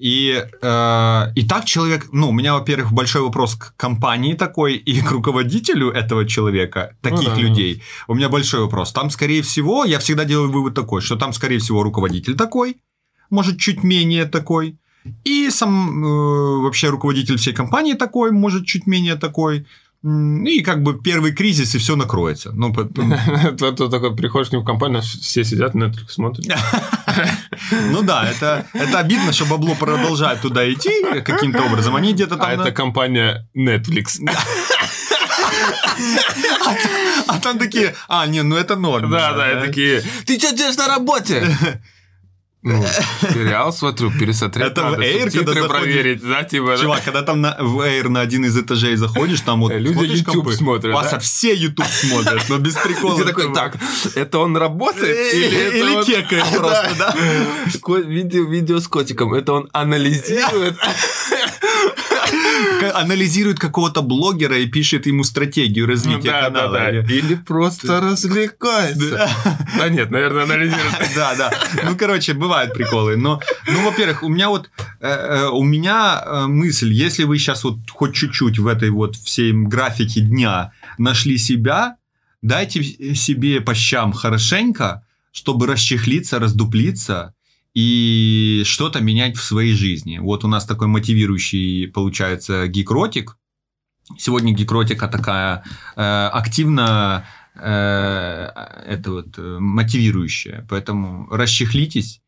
И, э, и так человек, ну, у меня, во-первых, большой вопрос к компании такой и к руководителю этого человека, таких ну, да, людей. Да. У меня большой вопрос. Там, скорее всего, я всегда делаю вывод такой, что там, скорее всего, руководитель такой, может, чуть менее такой, и сам э, вообще руководитель всей компании такой, может, чуть менее такой. И как бы первый кризис, и все накроется. Ну,
Ты такой приходишь к нему в компанию, все сидят, Netflix смотрят.
Ну да, это, это обидно, что бабло продолжает туда идти каким-то образом. Они где-то там...
А это компания Netflix.
А, а там такие, а, не, ну это норм.
Да, да, такие, ты что делаешь на работе? Ну, сериал смотрю, пересмотреть
Это в
надо,
Air, когда
проверить, да, типа... да.
Чувак, когда там на, в Air на один из этажей заходишь, там вот
Э, люди YouTube
компы,
смотрят,
Вася,
да?
все YouTube смотрят, но без прикола.
ты такой, так, это он работает? Или это
Или кекает просто, да?
Видео с котиком, это он анализирует?
Анализирует какого-то блогера и пишет ему стратегию
Ну
развития
да, да,
канала.
да. Или просто развлекается. Да нет, наверное, анализирует.
Да, да. Ну, короче, бывают приколы. Но, ну, во-первых, у меня вот, э, э, у меня э, мысль, если вы сейчас вот хоть чуть-чуть в этой вот всей графике дня нашли себя, дайте себе по щам хорошенько, чтобы расчехлиться, раздуплиться и что-то менять в своей жизни. Вот у нас такой мотивирующий, получается, гикротик. Сегодня гикротика такая э, активно э, это вот э, мотивирующая. Поэтому расчехлитесь,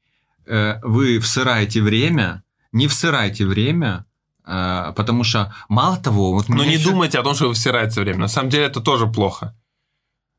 э, вы всыраете время, не всырайте время, э, потому что мало того, вот
Но
меня
не
ещё-
думайте о том, что вы всираете время. На самом деле это тоже плохо.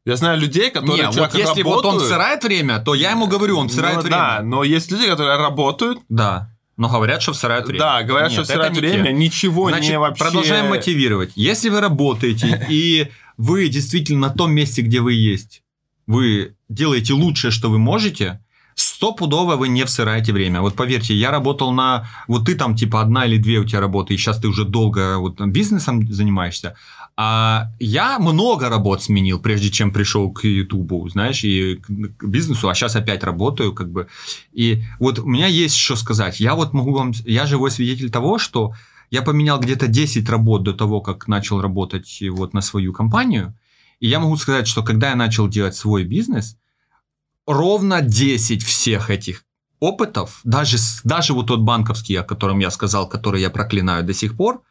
Я знаю людей, которые
Не, вот если вот он
работают-
всырает время, то я ему говорю, он всырает
Ну
время.
Да, но есть люди, которые работают,
Да. Но говорят, что всырают время.
да, говорят,
Нет,
что всирают время,
те.
ничего
Значит,
не вообще...
продолжаем мотивировать. Если вы работаете и вы действительно на том месте, где вы есть, вы делаете лучшее, что вы можете, стопудово вы не всираете время. Вот поверьте, я работал на... Вот ты там типа одна или две у тебя работы, и сейчас ты уже долго вот бизнесом занимаешься. А я много работ сменил, прежде чем пришел к Ютубу, знаешь, и к бизнесу, а сейчас опять работаю, как бы. И вот у меня есть что сказать. Я вот могу вам... Я живой свидетель того, что я поменял где-то 10 работ до того, как начал работать вот на свою компанию. И я могу сказать, что когда я начал делать свой бизнес, ровно 10 всех этих опытов, даже, даже вот тот банковский, о котором я сказал, который я проклинаю до сих пор,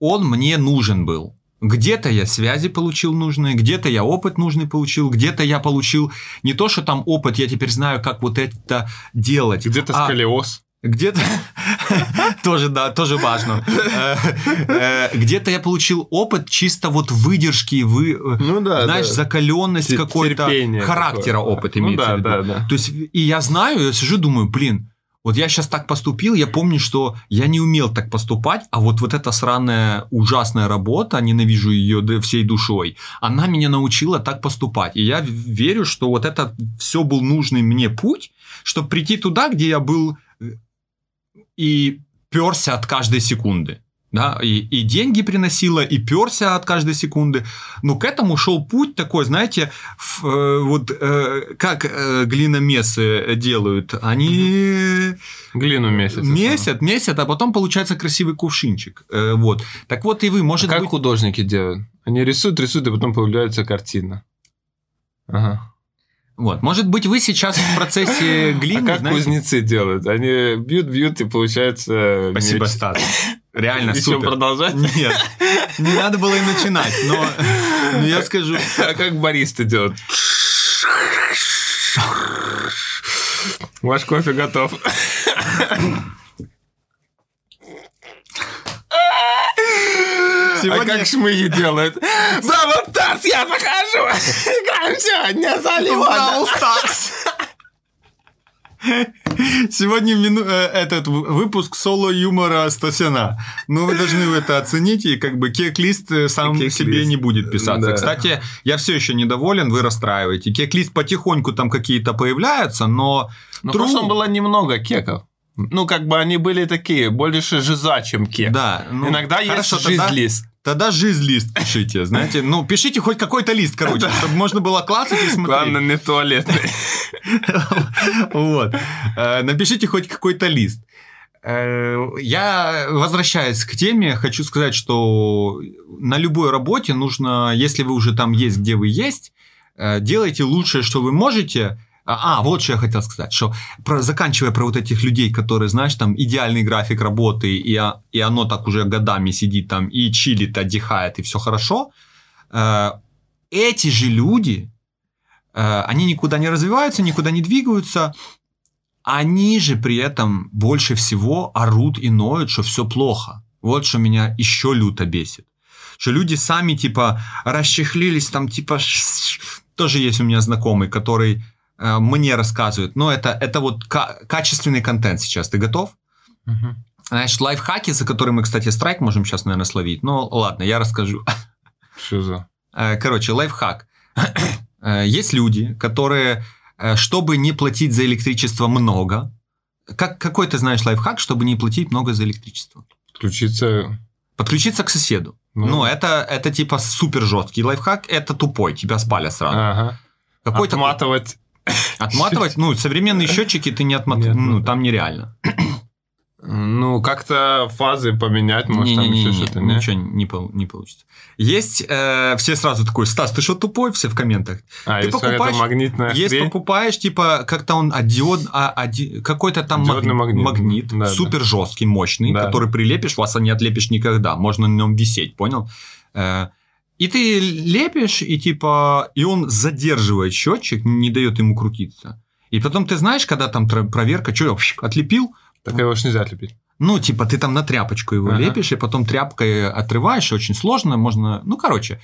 он мне нужен был. Где-то я связи получил нужные, где-то я опыт нужный получил, где-то я получил не то, что там опыт, я теперь знаю, как вот это делать.
Где-то
а
сколиоз.
где-то тоже, да, тоже важно. Э, э, Где-то я получил опыт чисто вот выдержки, вы,
Ну да,
знаешь,
да.
закаленность какой-то характера опыт
Ну
имеется
да,
в виду. То есть, и я знаю, я сижу, думаю, блин, вот я сейчас так поступил, я помню, что я не умел так поступать, а вот, вот эта сраная ужасная работа, ненавижу ее всей душой, она меня научила так поступать. И я верю, что вот это все был нужный мне путь, чтобы прийти туда, где я был э, и перся от каждой секунды. Да, и, и деньги приносила, и перся от каждой секунды. Но к этому шел путь такой, знаете, в, э, вот э, как э, глиномесы делают. Они
Глину месяц.
месят, месят, а потом получается красивый кувшинчик. Э, вот. Так вот и вы, может
как
быть...
художники делают? Они рисуют, рисуют, и потом появляется картина. Ага.
Вот. Может быть, вы сейчас в процессе
А
глины,
как
знаете-
кузнецы делают? Они бьют, бьют, и получается...
Спасибо,
меч.
Стас. Реально
Еще
супер.
продолжать?
Нет, не надо было и начинать, но, но я скажу,
А как баристы делают? Ваш кофе готов. А
сегодня
как шмыги делают? За вот так я захожу! Играем сегодня за
Бравл Старс. Сегодня мину- э, этот в- выпуск соло-юмора Стасяна. Но вы должны это оценить, и как бы кек-лист э, сам
Кек-лист.
себе не будет писаться.
Да.
Кстати, я все еще недоволен, вы расстраиваете. Кек-лист потихоньку там какие-то появляются, но...
Ну, в
true-
прошлом было немного кеков. Ну, как бы они были такие, больше жиза, чем кек.
Да, ну,
Иногда
хорошо,
есть
тогда-
жизнь-лист.
Тогда жизнь-лист пишите, знаете. Ну, пишите хоть какой-то лист, короче, чтобы можно было клацать и смотреть.
Главное, не туалетный.
Вот. Э, Напишите хоть какой-то лист. Э, Я, возвращаясь к теме, хочу сказать, что на любой работе нужно, если вы уже там есть, где вы есть, э, делайте лучшее, что вы можете. А, а, вот что я хотел сказать, что про, заканчивая про вот этих людей, которые, знаешь, там идеальный график работы, и, и оно так уже годами сидит там и чилит, отдыхает, и все хорошо, э, эти же люди, э, они никуда не развиваются, никуда не двигаются, они же при этом больше всего орут и ноют, что все плохо. Вот что меня еще люто бесит. Что люди сами типа расчехлились, там типа... Тоже есть у меня знакомый, который мне рассказывают, но это, это вот ка- качественный контент сейчас. Ты готов?
Мгм.
Значит, лайфхаки, за которые мы, кстати, страйк можем сейчас, наверное, словить. Ну, ладно, я расскажу.
Что за?
Э, Короче, лайфхак. Э, Есть люди, которые, э, чтобы не платить за электричество много, как, какой ты знаешь лайфхак, чтобы не платить много за электричество?
Включиться...
Подключиться к соседу.
Ну.
Ну, это, это типа супер жесткий лайфхак, это тупой, тебя спалят сразу.
Ага.
Какой
Отматывать.
Отматывать, ну, современные счетчики ты не отматываешь,
Не
ну, там нереально.
Ну, как-то фазы поменять, может, там
Не-не-не,
еще что-то, не?
ничего не, пол- не получится. Есть, э, все сразу такой, Стас, ты что тупой? Все в комментах.
А,
Ты
какая-то
покупаешь-
магнитная
Есть
хрень.
покупаешь, типа, как-то он а, диод, а, ади- какой-то там
Диодный
магнит,
магнит. Да, да.
супер жесткий, мощный,
Да.
который прилепишь, вас не отлепишь никогда, можно на нем висеть, понял? Э, И ты лепишь, и типа, и он задерживает счетчик, не дает ему крутиться. И потом ты знаешь, когда там проверка, что отлепил,
Так его ж нельзя отлепить.
ну, типа, ты там на тряпочку его
Ага.
лепишь, и потом тряпкой отрываешь, очень сложно, можно... Ну, короче,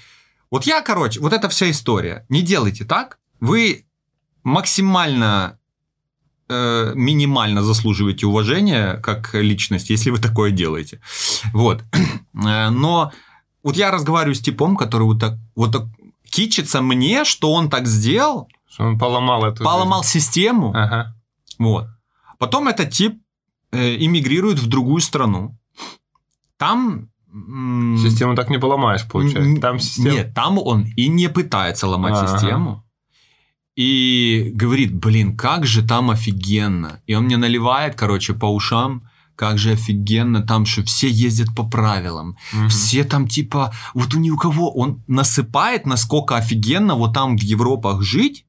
вот я, короче, вот эта вся история. Не делайте так. Вы максимально э, минимально заслуживаете уважения как личность, если вы такое делаете. Вот. Э, Но вот я разговариваю с типом, который вот так, вот так кичится мне, что он так сделал,
Что он поломал эту
поломал систему,
жизнь. Ага.
вот. Потом этот тип э, иммигрирует в другую страну. Там...
Систему так не поломаешь, получается. Там система...
Нет, там он и не пытается ломать
Ага.
систему. И говорит, блин, как же там офигенно. И он мне наливает, короче, по ушам, как же офигенно там, что все ездят по правилам.
Мгм.
Все там типа, вот у ни у кого, он насыпает, насколько офигенно вот там в Европах жить,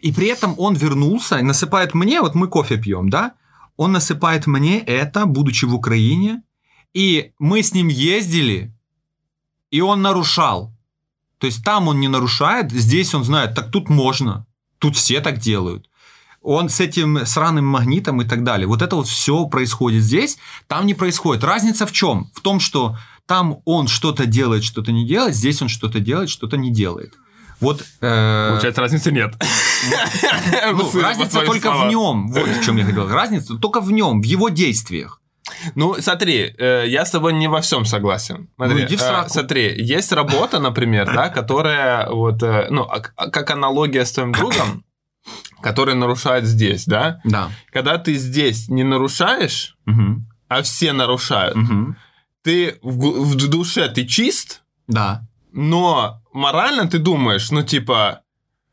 и при этом он вернулся и насыпает мне, вот мы кофе пьем, да, он насыпает мне это, будучи в Украине, и мы с ним ездили, и он нарушал. То есть там он не нарушает, здесь он знает, так тут можно, тут все так делают. Он с этим сраным магнитом и так далее. Вот это вот все происходит здесь, там не происходит. Разница в чем? В том, что там он что-то делает, что-то не делает, здесь он что-то делает, что-то не делает. Вот э,
Получается, разницы нет.
ну, разница только в
словам.
нем. Вот в чем я говорил. Разница только в нем, в его действиях.
Ну, смотри, э, я с тобой не во всем согласен. Смотри,
Ну, иди в
э,
сраку.
смотри, есть работа, например, да, которая вот, э, ну, а- а как аналогия с твоим другом, который нарушает здесь, да?
Да.
Когда ты здесь не нарушаешь,
Мгм.
а все нарушают,
Мгм.
ты в, в душе ты чист,
Да.
но морально ты думаешь, ну, типа,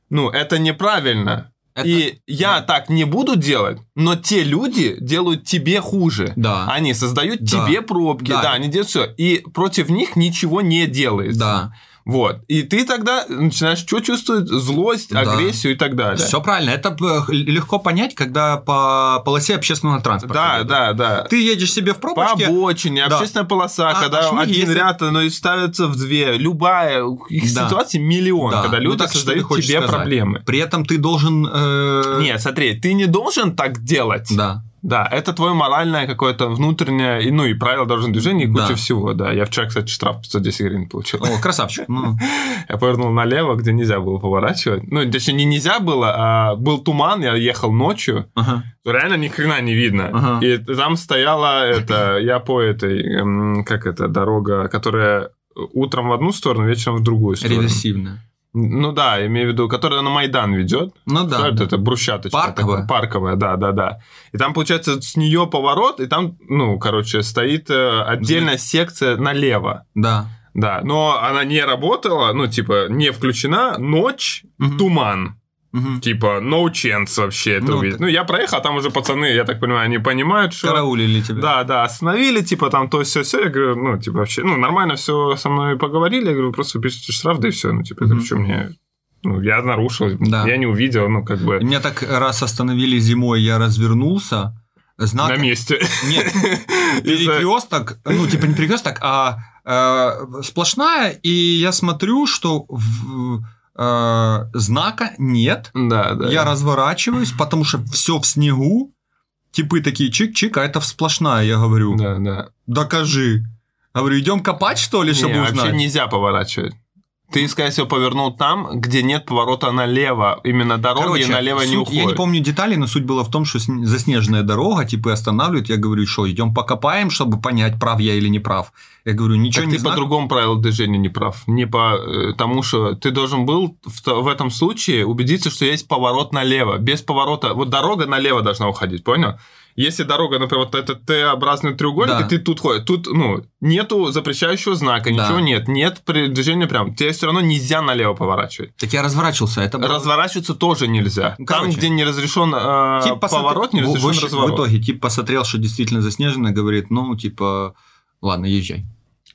ну, это неправильно.
Это-
И я так не буду делать, но те люди делают тебе хуже.
Да.
Они создают
Да.
тебе пробки,
Да.
да. они делают все. И против них ничего не делается.
Да.
Вот. И ты тогда начинаешь что чувствовать? Злость,
Да.
агрессию и так далее.
Все правильно. Это э, легко понять, когда по полосе общественного транспорта.
Да,
едут.
да, да.
Ты едешь себе в
По
пробочке.
обочине,
Да.
общественная полоса,
А,
когда
шмыги
один
ездят.
ряд, но и ставится в две. Любая их
Да.
ситуаций миллион,
Да.
когда
Ну,
люди
так что ты
создают тебе
сказать?
проблемы.
При этом ты должен... э,
Нет, смотри, ты не должен так делать.
Да.
Да, это твое моральное какое-то внутреннее, и, ну и правила дорожного движения, и куча
Да.
всего, да. Я вчера, кстати, штраф 510 гривен получил.
О, красавчик.
Я повернул налево, где нельзя было поворачивать. Ну, точнее, не нельзя было, а был туман, я ехал ночью, реально ни хрена не видно. И там стояла это, я по этой, эм, как это, дорога, которая утром в одну сторону, вечером в другую сторону.
Реверсивно.
Ну да, имею в виду, которая на Майдан ведет.
Ну да. Да.
это брусчаточка.
Парковая?
такая, парковая, да, да, да. И там, получается, с нее поворот, и там, ну, короче, стоит э, отдельная секция налево.
Да.
Да, но она не работала, ну, типа, не включена, ночь,
Мгм.
туман.
Мгм.
Типа, no chance вообще это
Ну,
увидеть.
так-
Ну, я проехал, а там уже пацаны, я так понимаю, они понимают, что...
Караулили тебя.
Да, да, остановили, типа, там то все, все. Я говорю, ну, типа, вообще, ну, нормально все со мной поговорили. Я говорю, просто пишите штраф, да и все. Ну, типа, говорю,
Мгм.
что мне... Ну, я нарушил,
Да.
я не увидел, ну, как бы,
Меня так раз остановили зимой, я развернулся. Знак...
на месте.
Нет, перекресток, ну, типа не перекресток, а э, сплошная, и я смотрю, что в- э, знака нет.
Да, да.
Я разворачиваюсь, потому что все в снегу. Типы такие чик-чик, а это сплошная, я говорю.
Да, да.
Докажи. Говорю, идем копать, что ли, чтобы
Не,
узнать?
вообще нельзя поворачивать. Ты, скорее всего, повернул там, где нет поворота налево. Именно дороги
Короче,
налево не
суть-
уходят.
Я не помню деталей, но суть была в том, что сн- заснеженная дорога, типа, останавливают. Я говорю, что, идем покопаем, чтобы понять, прав я или не прав. Я говорю, ничего
Так
не
ты
знаю.
по другому правилу движения не прав. Не по э, тому, что ты должен был в, в этом случае убедиться, что есть поворот налево. Без поворота. Вот дорога налево должна уходить, понял? Если дорога, например, вот этот Т-образный треугольник,
Да.
и ты тут ходишь, тут, ну, нету запрещающего знака,
Да.
ничего нет, нет движения прям. Тебе все равно нельзя налево поворачивать.
Так я разворачивался, это было-
Разворачиваться тоже нельзя.
Ну,
Там,
короче.
где не разрешен э,
Тип посмотри-
поворот, не
в-
разрешен
в, в
разворот.
итоге, тип посмотрел, что действительно заснежено, говорит, ну, типа, ладно, езжай.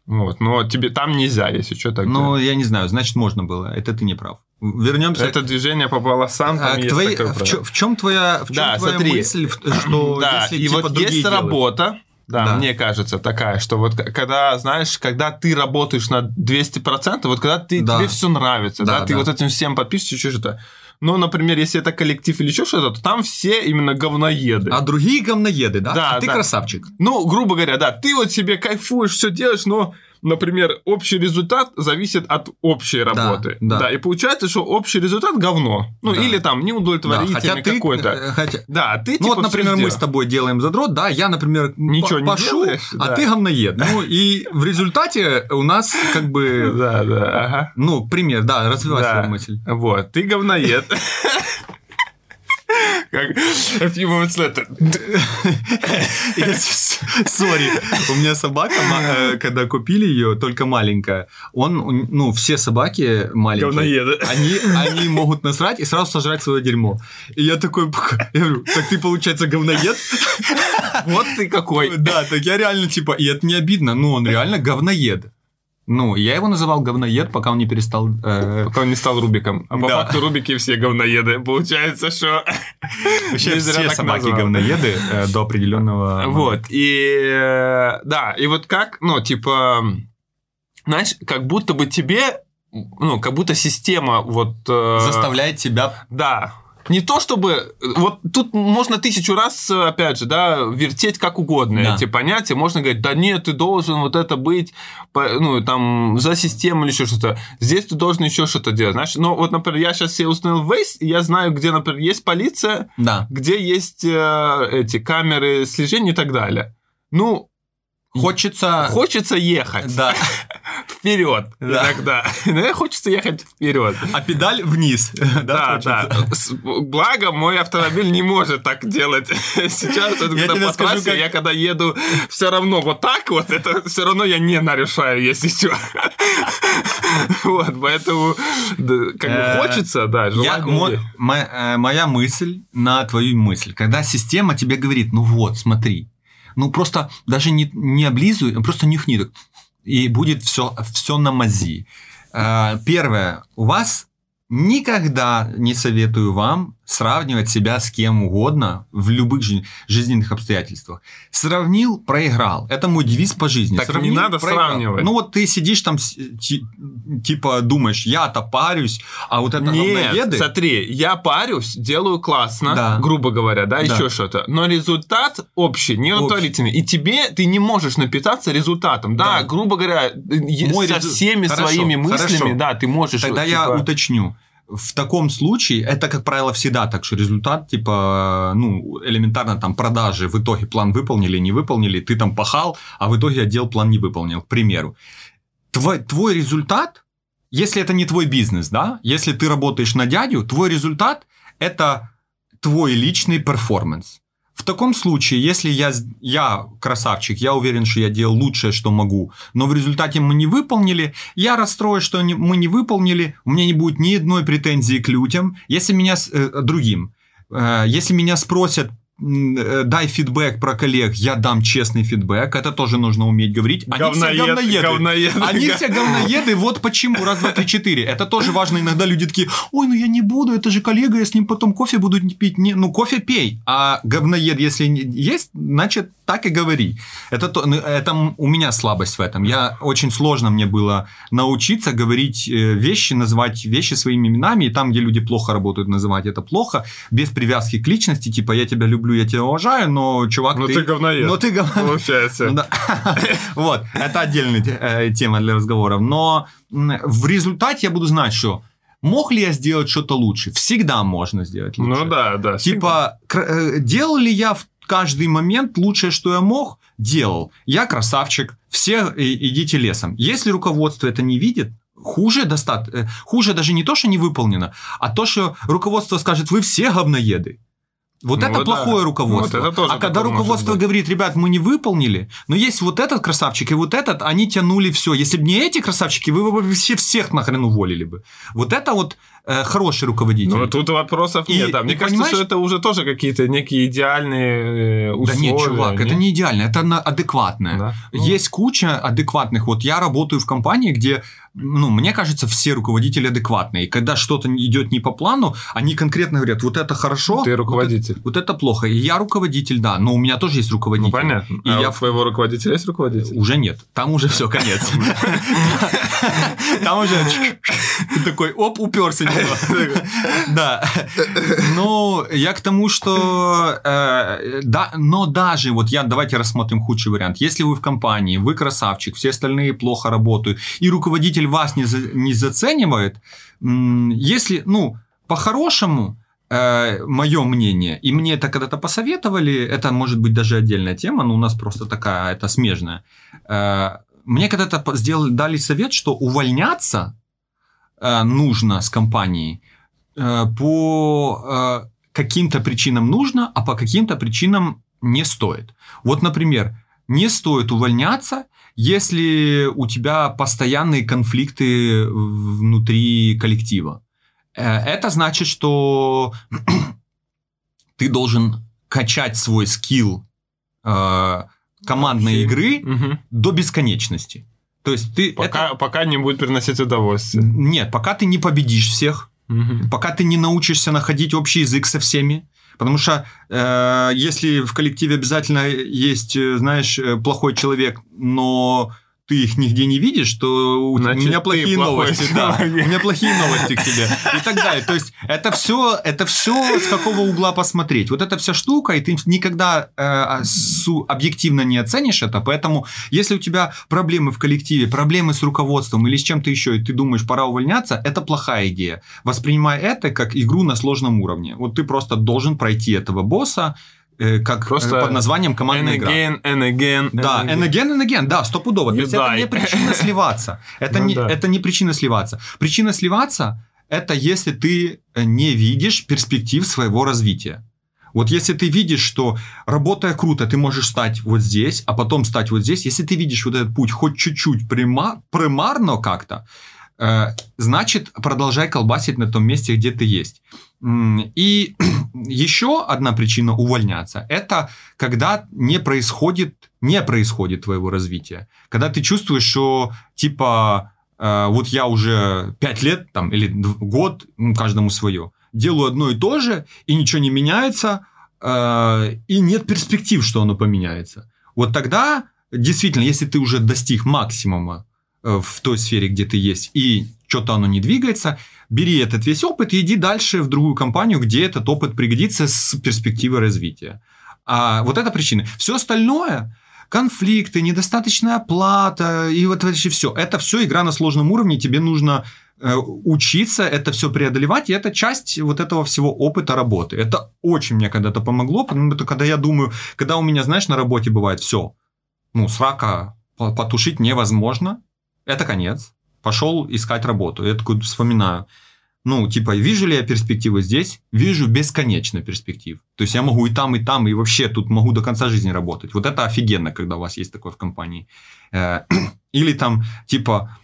Вот, но тебе там нельзя, если что, так
Ну, я не знаю, значит, можно было. Это ты не прав. Вернемся
Это движение по полосам, там
а,
есть такое
в, чё- в чем твоя, в чём
Да,
твоя
смотри.
мысль, что
Да,
если
и
типа,
вот есть
делают?
работа, да,
Да.
мне кажется, такая, что вот когда, знаешь, когда ты работаешь на 200%, вот когда ты,
Да.
тебе все нравится, да,
Да,
ты
да.
вот этим всем подпишешься, что-то. Ну, например, если это коллектив или еще что-то, то там все именно говноеды.
А другие говноеды, да?
Да,
а ты
да.
красавчик.
Ну, грубо говоря, да, ты вот себе кайфуешь, все делаешь, но, например, общий результат зависит от общей работы.
да.
и получается, что общий результат говно. Ну,
Да.
или там
Да,
неудовлетворительный
ты,
какой-то.
э, хотя-
Да, ты
Ну
типа
вот,
всё
например, мы с тобой делаем задрот, да, я, например,
Ничего не
пошу,
делаешь,
а
да.
ты говноед. Ну и в результате у нас как бы,
Да, да, ага.
ну, пример, да, развивай
Да.
свою мысль.
Вот, ты говноед. Как a few moments later.
Сори, у меня собака, э, когда купили ее, только маленькая, он, ну, все собаки маленькие,
Говноеды.
они, они могут насрать и сразу сожрать свое дерьмо. И я такой, я говорю, так ты, получается, говноед?
Вот ты какой.
Да, так я реально, типа, и это не обидно, но он реально говноед. Ну, я его называл говноед, пока он не перестал... э,
Пока он не стал Рубиком. А по
Да.
факту Рубики все говноеды. Получается, что...
Вообще все собаки
назвал.
говноеды э, до определенного...
Вот, и... э, Да, и вот как, ну, типа... Знаешь, как будто бы тебе... Ну, как будто система вот... э,
заставляет тебя...
Да. Не то чтобы... Вот тут можно тысячу раз, опять же, да, вертеть как угодно
Да.
эти понятия. Можно говорить, да нет, ты должен вот это быть, ну, там, за систему или еще что-то. Здесь ты должен еще что-то делать, знаешь. Но вот, например, я сейчас себе установил Waze, и я знаю, где, например, есть полиция,
Да.
где есть э, эти камеры слежения и так далее. Ну,
Хочется...
хочется ехать
Да.
вперед
Да.
иногда. Иногда хочется ехать вперед.
А педаль вниз.
Да, да. Благо, мой автомобиль не может так делать. Сейчас, вот,
Я
когда по
скажу,
трассе,
как-
я когда еду все равно вот так вот, это все равно я не нарушаю, если что. Вот, поэтому как бы
Э,
хочется, да,
э, моя мысль на твою мысль. Когда система тебе говорит, ну вот, смотри, ну просто даже не, не облизывай, просто нюхни. так, И будет все, все на мази. Э, Первое. У вас никогда не советую вам сравнивать себя с кем угодно в любых жи- жизненных обстоятельствах. Сравнил, проиграл. Это мой девиз по жизни.
Так не
Сравнил,
надо
проиграл.
сравнивать.
Ну вот ты сидишь там, типа думаешь, я-то парюсь, а вот это
Нет,
говноеды-
смотри, я парюсь, делаю классно,
Да.
грубо говоря, да,
Да.
еще что-то. Но результат общий, не удовлетворительный. И тебе ты не можешь напитаться результатом. Да,
Да.
грубо говоря,
Мой
со
резу-
всеми
Хорошо,
своими мыслями,
хорошо.
да, ты можешь.
Тогда
вот,
я
типа,
уточню. В таком случае, это, как правило, всегда так, что результат, типа, ну, элементарно там продажи, в итоге план выполнили, не выполнили, ты там пахал, а в итоге отдел план не выполнил, к примеру. Твой, твой результат, если это не твой бизнес, да, если ты работаешь на дядю, твой результат – это твой личный перформанс. В таком случае, если я, я красавчик, я уверен, что я делал лучшее, что могу, но в результате мы не выполнили, я расстроюсь, что не- мы не выполнили, у меня не будет ни одной претензии к людям. Если меня э, другим, э, если меня спросят, дай фидбэк про коллег, я дам честный фидбэк, это тоже нужно уметь говорить. Они все
Говноед,
говноеды.
говноеды.
Они все говноеды, вот почему, раз, два, три, четыре. Это тоже важно, иногда люди такие, ой, ну я не буду, это же коллега, я с ним потом кофе буду пить. Не, ну кофе пей, а говноед, если есть, значит, так и говори. Это, то, ну, это у меня слабость в этом. Я очень сложно мне было научиться говорить э, вещи, называть вещи своими именами, и там, где люди плохо работают, называть это плохо, без привязки к личности, типа я тебя люблю, я тебя уважаю, но чувак,
но
ты...
ты говноед.
Но ты говноед.
Получается.
Вот, это отдельная э, тема для разговоров. Но в результате я буду знать, что Мог ли я сделать что-то лучше? Всегда можно сделать лучше.
Ну да, да.
Типа, э, делал ли я в каждый момент лучшее, что я мог? Делал. Я красавчик. Все идите лесом. Если руководство это не видит, хуже достат... хуже даже не то, что не выполнено, а то, что руководство скажет, вы все говноеды. Вот ну, это вот плохое да. руководство. Вот это тоже а когда руководство говорит, ребят, мы не выполнили, но есть вот этот красавчик и вот этот, они тянули все. Если бы не эти красавчики, вы бы все всех нахрен уволили бы. Вот это вот э, хороший руководитель.
Ну, тут вопросов и, нет. Да. Мне кажется, понимаешь... что это уже тоже какие-то некие идеальные условия.
Да нет, чувак, нет? это не идеально, это адекватное. Да? Ну... Есть куча адекватных. Вот я работаю в компании, где ну, мне кажется, все руководители адекватные. И когда что-то идет не по плану, они конкретно говорят, вот это хорошо.
Ты руководитель.
Вот это, вот это плохо. И я руководитель, да, но у меня тоже есть руководитель. Ну,
понятно. И а я... у твоего руководителя есть руководитель?
Уже нет. Там уже все, конец. Там уже такой, оп, уперся. Да. Но я к тому, что... Э, да, но даже, вот я, давайте рассмотрим худший вариант. Если вы в компании, вы красавчик, все остальные плохо работают, и руководитель вас не, не заценивает, если, ну, по-хорошему, э, мое мнение, и мне это когда-то посоветовали, это может быть даже отдельная тема, но у нас просто такая, это смежная. Э, мне когда-то сделали, дали совет, что увольняться нужно с компании э, по э, каким-то причинам нужно, а по каким-то причинам не стоит. Вот, например, не стоит увольняться, если у тебя постоянные конфликты внутри коллектива. Э, это значит, что ты должен качать свой скилл э, командной okay. игры угу. до бесконечности. То есть ты
пока, это... пока не будет приносить удовольствие.
Нет, пока ты не победишь всех, угу. пока ты не научишься находить общий язык со всеми. Потому что э, если в коллективе обязательно есть, э, знаешь, э, плохой человек, но ты их нигде не видишь, то Значит, у меня плохие новости. Да, у меня плохие новости к тебе. И так далее. То есть это все, это все с какого угла посмотреть. Вот эта вся штука, и ты никогда э, су, объективно не оценишь это. Поэтому, если у тебя проблемы в коллективе, проблемы с руководством или с чем-то еще, и ты думаешь, пора увольняться, это плохая идея. Воспринимай это как игру на сложном уровне. Вот ты просто должен пройти этого босса, как Просто под названием командная игра.
Again, and again,
and да, and again, and again, да, стопудово. То есть это не причина сливаться. Это, ну, не, да. это не причина сливаться. Причина сливаться – это если ты не видишь перспектив своего развития. Вот если ты видишь, что работая круто, ты можешь стать вот здесь, а потом стать вот здесь, если ты видишь вот этот путь хоть чуть-чуть примар, примарно как-то, э, значит, продолжай колбасить на том месте, где ты есть. И еще одна причина увольняться – это когда не происходит, не происходит твоего развития. Когда ты чувствуешь, что типа э, вот я уже пять лет там, или год, ну, каждому свое, делаю одно и то же, и ничего не меняется, э, и нет перспектив, что оно поменяется. Вот тогда, действительно, если ты уже достиг максимума э, в той сфере, где ты есть, и что-то оно не двигается – бери этот весь опыт и иди дальше в другую компанию, где этот опыт пригодится с перспективой развития. А вот это причина. Все остальное, конфликты, недостаточная оплата и вот вообще все. Это все игра на сложном уровне, тебе нужно э, учиться это все преодолевать, и это часть вот этого всего опыта работы. Это очень мне когда-то помогло, потому что когда я думаю, когда у меня, знаешь, на работе бывает все, ну, срака потушить невозможно, это конец пошел искать работу. Я такой вспоминаю, ну, типа, вижу ли я перспективы здесь? Вижу бесконечно перспектив. То есть я могу и там, и там, и вообще тут могу до конца жизни работать. Вот это офигенно, когда у вас есть такое в компании. Э, или там, типа,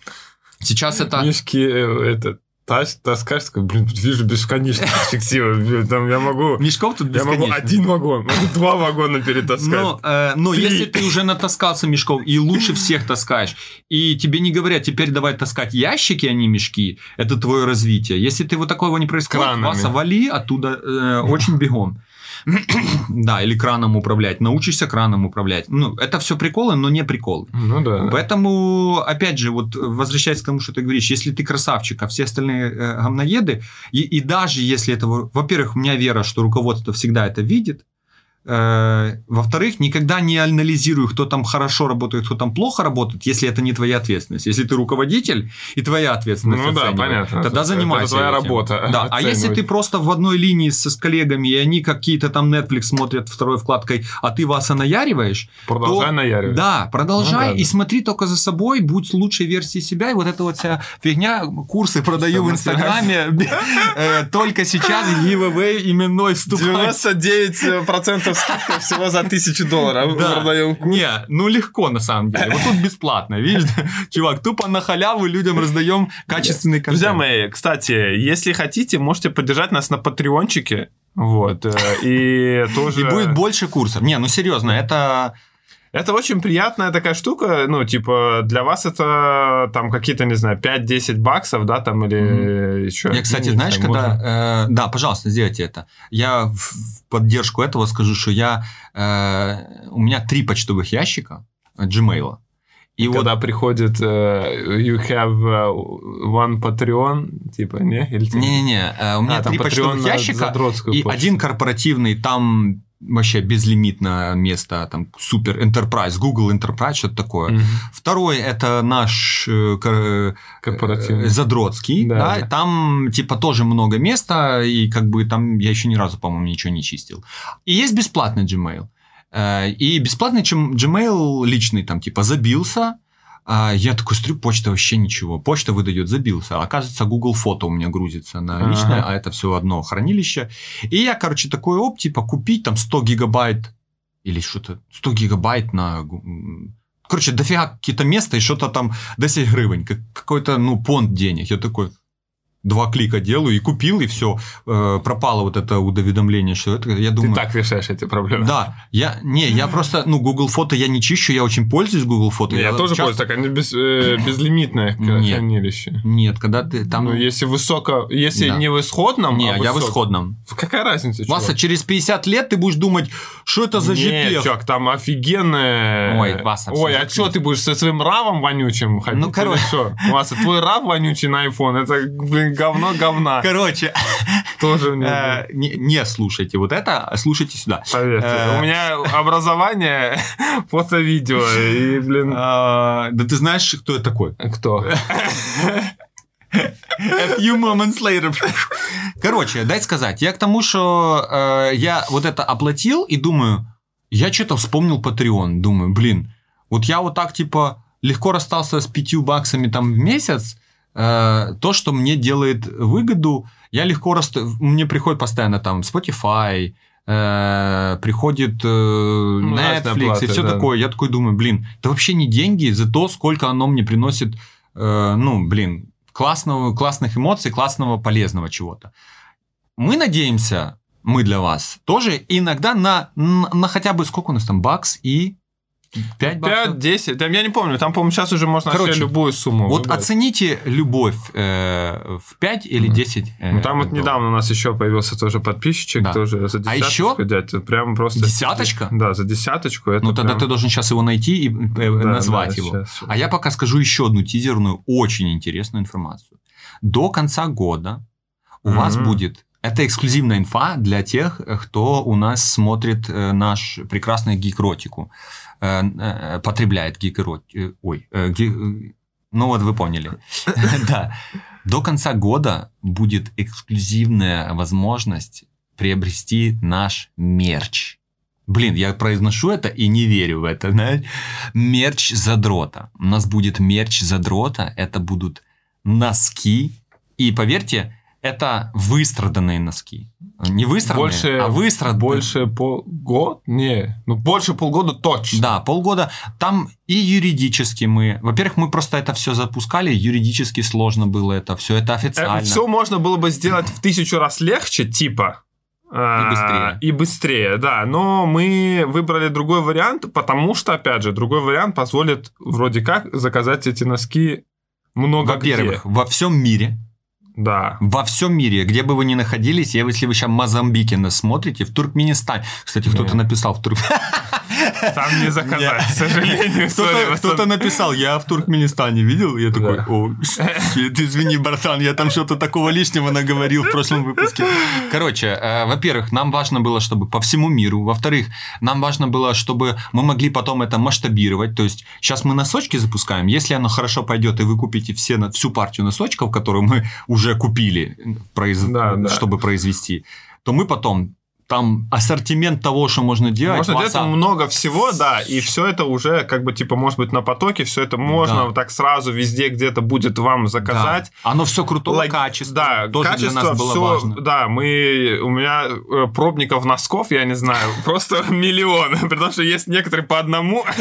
сейчас это...
Мишки, э, этот, таскаешь, такой, блин, вижу бесконечную перспективу. Там я могу...
Мешков тут
Я могу один вагон, могу два вагона перетаскать.
Но, э, но если ты уже натаскался мешков и лучше всех таскаешь, и тебе не говорят, теперь давай таскать ящики, а не мешки, это твое развитие. Если ты вот такого не происходит, Кранами. вас вали оттуда э, очень бегом. да, или краном управлять. Научишься краном управлять. Ну, это все приколы, но не приколы.
Ну да.
Поэтому, опять же, вот возвращаясь к тому, что ты говоришь, если ты красавчик, а все остальные э, говноеды, и, и даже если это... Во-первых, у меня вера, что руководство всегда это видит, во-вторых, никогда не анализируй, кто там хорошо работает, кто там плохо работает, если это не твоя ответственность. Если ты руководитель и твоя ответственность
Ну да, понятно.
Тогда
Это-
занимайся
это твоя
этим.
работа.
Да, а если ты просто в одной линии с, с коллегами, и они какие-то там Netflix смотрят второй вкладкой, а ты вас наяриваешь,
Продолжай
то-
наяривать.
да, продолжай
Ну да,
и
да.
смотри только за собой, будь лучшей версией себя, и вот эта вот вся фигня, курсы продаю в Инстаграме, э, только сейчас giveaway именной вступает.
99% скидка всего за 1000 долларов.
Да.
Продаем курс.
Не, ну легко на самом деле. Вот тут бесплатно, видишь? Чувак, тупо на халяву людям раздаем качественный контент.
Друзья мои, кстати, если хотите, можете поддержать нас на патреончике. Вот. э, И тоже...
И будет больше курсов. Не, ну серьезно, это...
Это очень приятная такая штука, ну, типа, для вас это там какие-то, не знаю, 5-10 баксов, да, там, или еще.
Я, кстати,
не
знаешь,
знаю, можно.
когда... э, да, пожалуйста, сделайте это. Я в поддержку этого скажу, что я... э, у меня три почтовых ящика Gmail. И вот
когда приходит э, you have э, one Patreon, типа, не? Или ты-
Не-не-не, э, у меня
А,
три почтовых ящика, и
почту.
один корпоративный, там вообще безлимитное место, там супер Enterprise, Google Enterprise, что-то такое.
Мгм.
Второй это наш э, кор-
Корпоративный.
э, Задротский,
Да,
да, там типа тоже много места, и как бы там я еще ни разу, по-моему, ничего не чистил. И есть бесплатный Gmail. Э, И бесплатный Gmail личный там типа забился, а я такой смотрю, почта вообще ничего. Почта выдает, забился. Оказывается, Google фото у меня грузится на
Ага.
личное, а это все одно хранилище. И я, короче, такой оп, типа, купить там 100 гигабайт или что-то, 100 гигабайт на... Короче, дофига какие-то места и что-то там 10 гривен, как- какой-то, ну, понт денег. Я такой, два клика делаю и купил, и все. пропало вот это уведомление, что это, я
Ты
думаю...
так решаешь эти проблемы.
Да, я, не, я просто, ну, Google фото я не чищу, я очень пользуюсь Google фото.
Я тоже
часто-
пользуюсь, так они без, э, безлимитное
Нет.
хранилище.
Нет, когда ты там...
Ну, если высоко, если
Да.
не в исходном,
не,
а
я в
высок-
исходном.
Какая разница, чувак?
Васа, через 50 лет ты будешь думать, что это за
Нет,
JPEG?
чувак, там офигенное...
Ой, Васа,
Ой, а что ты будешь со своим равом вонючим ходить?
Ну, короче.
Васа, твой рав вонючий на iPhone, это, блин, говно говна.
Короче,
Тоже мне...
э, не, слушайте вот это, а слушайте сюда.
Поверьте,
э,
у меня образование фото-видео, и, блин...
А, да ты знаешь, кто это такой?
Кто?
A few moments later. Короче, дай сказать, я к тому, что э, я вот это оплатил и думаю, я что-то вспомнил Patreon, думаю, блин, вот я вот так типа легко расстался с пятью баксами там в месяц, э, то, что мне делает выгоду, я легко раст... мне приходит постоянно там Spotify, э, приходит э,
разные
Netflix и
оплаты,
все
да.
такое. Я такой думаю, блин, это вообще не деньги за то, сколько оно мне приносит, э, ну, блин, классного, классных эмоций, классного, полезного чего-то. Мы надеемся, мы для вас тоже иногда на, на, на хотя бы сколько у нас там бакс и 5 баксов.
5-10, там, я не помню, там, по-моему, сейчас уже можно
Короче,
любую сумму
Вот
выбрать.
оцените любовь э, в 5 или
Мгм.
10. э,
Ну, там вот
долларов.
недавно у нас еще появился тоже подписчик,
Да.
тоже за
А
десяточку,
еще?
дядь, прям просто...
Десяточка?
Да, за десяточку. Это
Ну, тогда
прям-
ты должен сейчас его найти и э,
Да,
назвать
да,
его.
щас, щас.
А я пока скажу еще одну тизерную, очень интересную информацию. До конца года у вас
Мгм.
будет... Это эксклюзивная инфа для тех, э, кто у нас смотрит э, наш прекрасный гик-ротику. Э, э, потребляет гик-ротику. Ой, э, ги- э, ну вот вы поняли. Да. До конца года будет эксклюзивная возможность приобрести наш мерч. Блин, я произношу это и не верю в это. знаешь. Мерч задрота. У нас будет мерч задрота. Это будут носки. И поверьте, это выстраданные носки. Не выстраданные,
Больше-
а выстраданные.
Больше полгода? Не, ну больше полгода точно.
Да, полгода. Там и юридически мы... Во-первых, мы просто это все запускали, юридически сложно было это, все это официально.
все можно было бы сделать в тысячу раз легче, типа. а,
И быстрее.
И быстрее, да. Но мы выбрали другой вариант, потому что, опять же, другой вариант позволит вроде как заказать эти носки много
Во-первых,
где.
во всем мире.
Да.
Во всем мире, где бы вы ни находились, если вы сейчас в Мозамбике нас смотрите, в Туркменистане. Кстати, кто-то написал в Туркменистане.
Там не заказать, к сожалению.
Кто-то, написал, я в Туркменистане видел, я такой, о, извини, братан, я там что-то такого лишнего наговорил в прошлом выпуске. Короче, э, во-первых, нам важно было, чтобы по всему миру, во-вторых, нам важно было, чтобы мы могли потом это масштабировать, то есть сейчас мы носочки запускаем, если оно хорошо пойдет и вы купите все, на- всю партию носочков, которую мы уже купили, произ-
Да, да.
чтобы произвести, то мы потом там ассортимент того, что можно делать.
Можно делать
масса-
много всего, да, и все это уже, как бы, типа, может быть, на потоке, все это можно
Да.
вот так сразу везде где-то будет вам заказать.
Да. Оно все крутого
Лог-
качества.
Да,
тоже
качество
для нас было
все,
важно.
да, мы, у меня э, пробников носков, я не знаю, просто миллион, потому что есть некоторые по одному.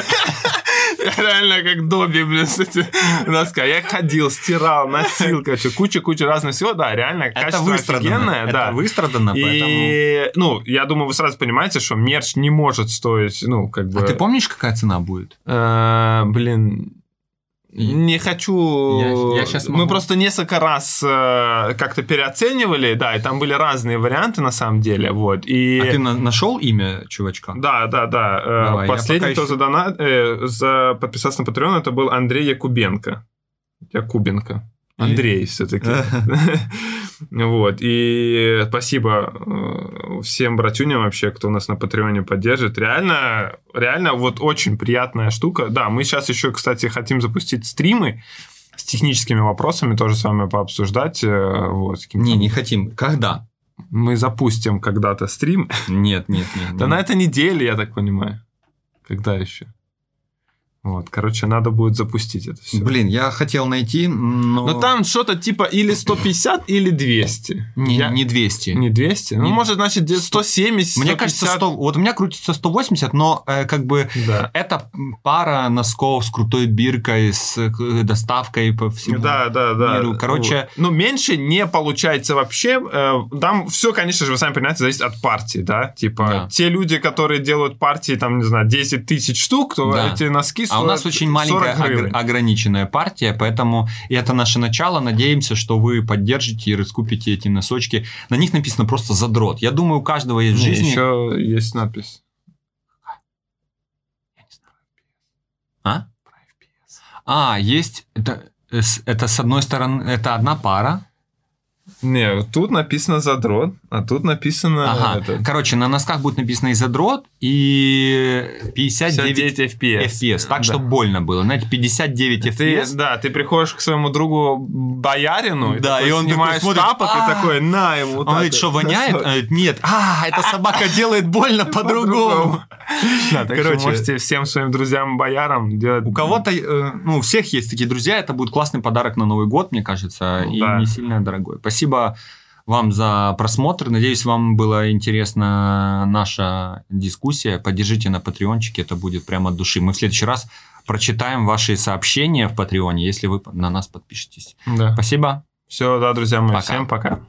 Я реально как Добби, блин, с этими носками. Я ходил, стирал, носил, короче, куча-куча разного всего, да, реально,
Это
качество
выстрадано.
офигенное,
это
да.
выстрадано, поэтому...
И, ну, я думаю, вы сразу понимаете, что мерч не может стоить, ну, как бы...
А ты помнишь, какая цена будет?
Э, блин, не хочу.
Я- я
Мы
могу.
просто несколько раз э, как-то переоценивали, да, и там были разные варианты на самом деле, вот. И
А ты на- нашел имя чувачка?
да, да, да. э,
Давай,
Последний, кто
ещё-
задонат, э, за подписался на Patreon, это был Андрей Якубенко. Якубенко. Андрей все-таки. Вот. И спасибо э, всем братюням вообще, кто нас на Патреоне поддержит. Реально, реально вот очень приятная штука. Да, мы сейчас еще, кстати, хотим запустить стримы с техническими вопросами, тоже с вами пообсуждать. э, Вот,
Не, не хотим. Когда?
Мы запустим когда-то стрим.
Нет, нет, нет.
Да на этой неделе, я так понимаю. Когда еще? Вот, короче, надо будет запустить это все.
Блин, я хотел найти, но...
Но там что-то типа или 150, или 200.
Не,
Я-
не 200.
Не 200? Ну,
Не-
может, значит, где 170,
Мне
150.
кажется, 100... Вот у меня крутится 180, но э, как бы
Да.
это пара носков с крутой биркой, с э, доставкой по всему.
Да, да, да.
миру. Короче-
Вот. Ну, меньше не получается вообще. Э, Там все, конечно же, вы сами понимаете, зависит от партии, да? Типа,
Да.
те люди, которые делают партии, там, не знаю, 10 тысяч штук, то
Да.
эти носки
А у нас очень маленькая
40
огр- ограниченная партия, поэтому это наше начало. Надеемся, что вы поддержите и раскупите эти носочки. На них написано просто задрот. Я думаю, у каждого есть в
Не,
жизни.
еще есть надпись.
А? А, есть. Это, э, это с одной стороны, это одна пара.
Не, тут написано задрот, а тут написано
Ага.
это,
Короче, на носках будет написано и задрот, и 59
59 FPS.
FPS. Так,
Да.
чтобы больно было. Знаете, 59
Ты,
FPS.
да, ты приходишь к своему другу боярину,
Да,
такой
и он такой
снимаешь
смотрит,
тапок и такой, на ему.
Он говорит, что воняет? Он говорит, Нет. А, эта собака делает больно по-другому.
Да, так
Короче.
что можете всем своим друзьям-боярам делать...
У кого-то, э, ну, у всех есть такие друзья, это будет классный подарок на Новый год, мне кажется, и
Да.
не сильно дорогой. Спасибо вам за просмотр. Надеюсь, вам была интересна наша дискуссия. Поддержите на Патреончике, это будет прямо от души. Мы в следующий раз прочитаем ваши сообщения в Патреоне, если вы на нас подпишетесь.
Да.
Спасибо.
Все, да, друзья мои,
Пока.
всем пока.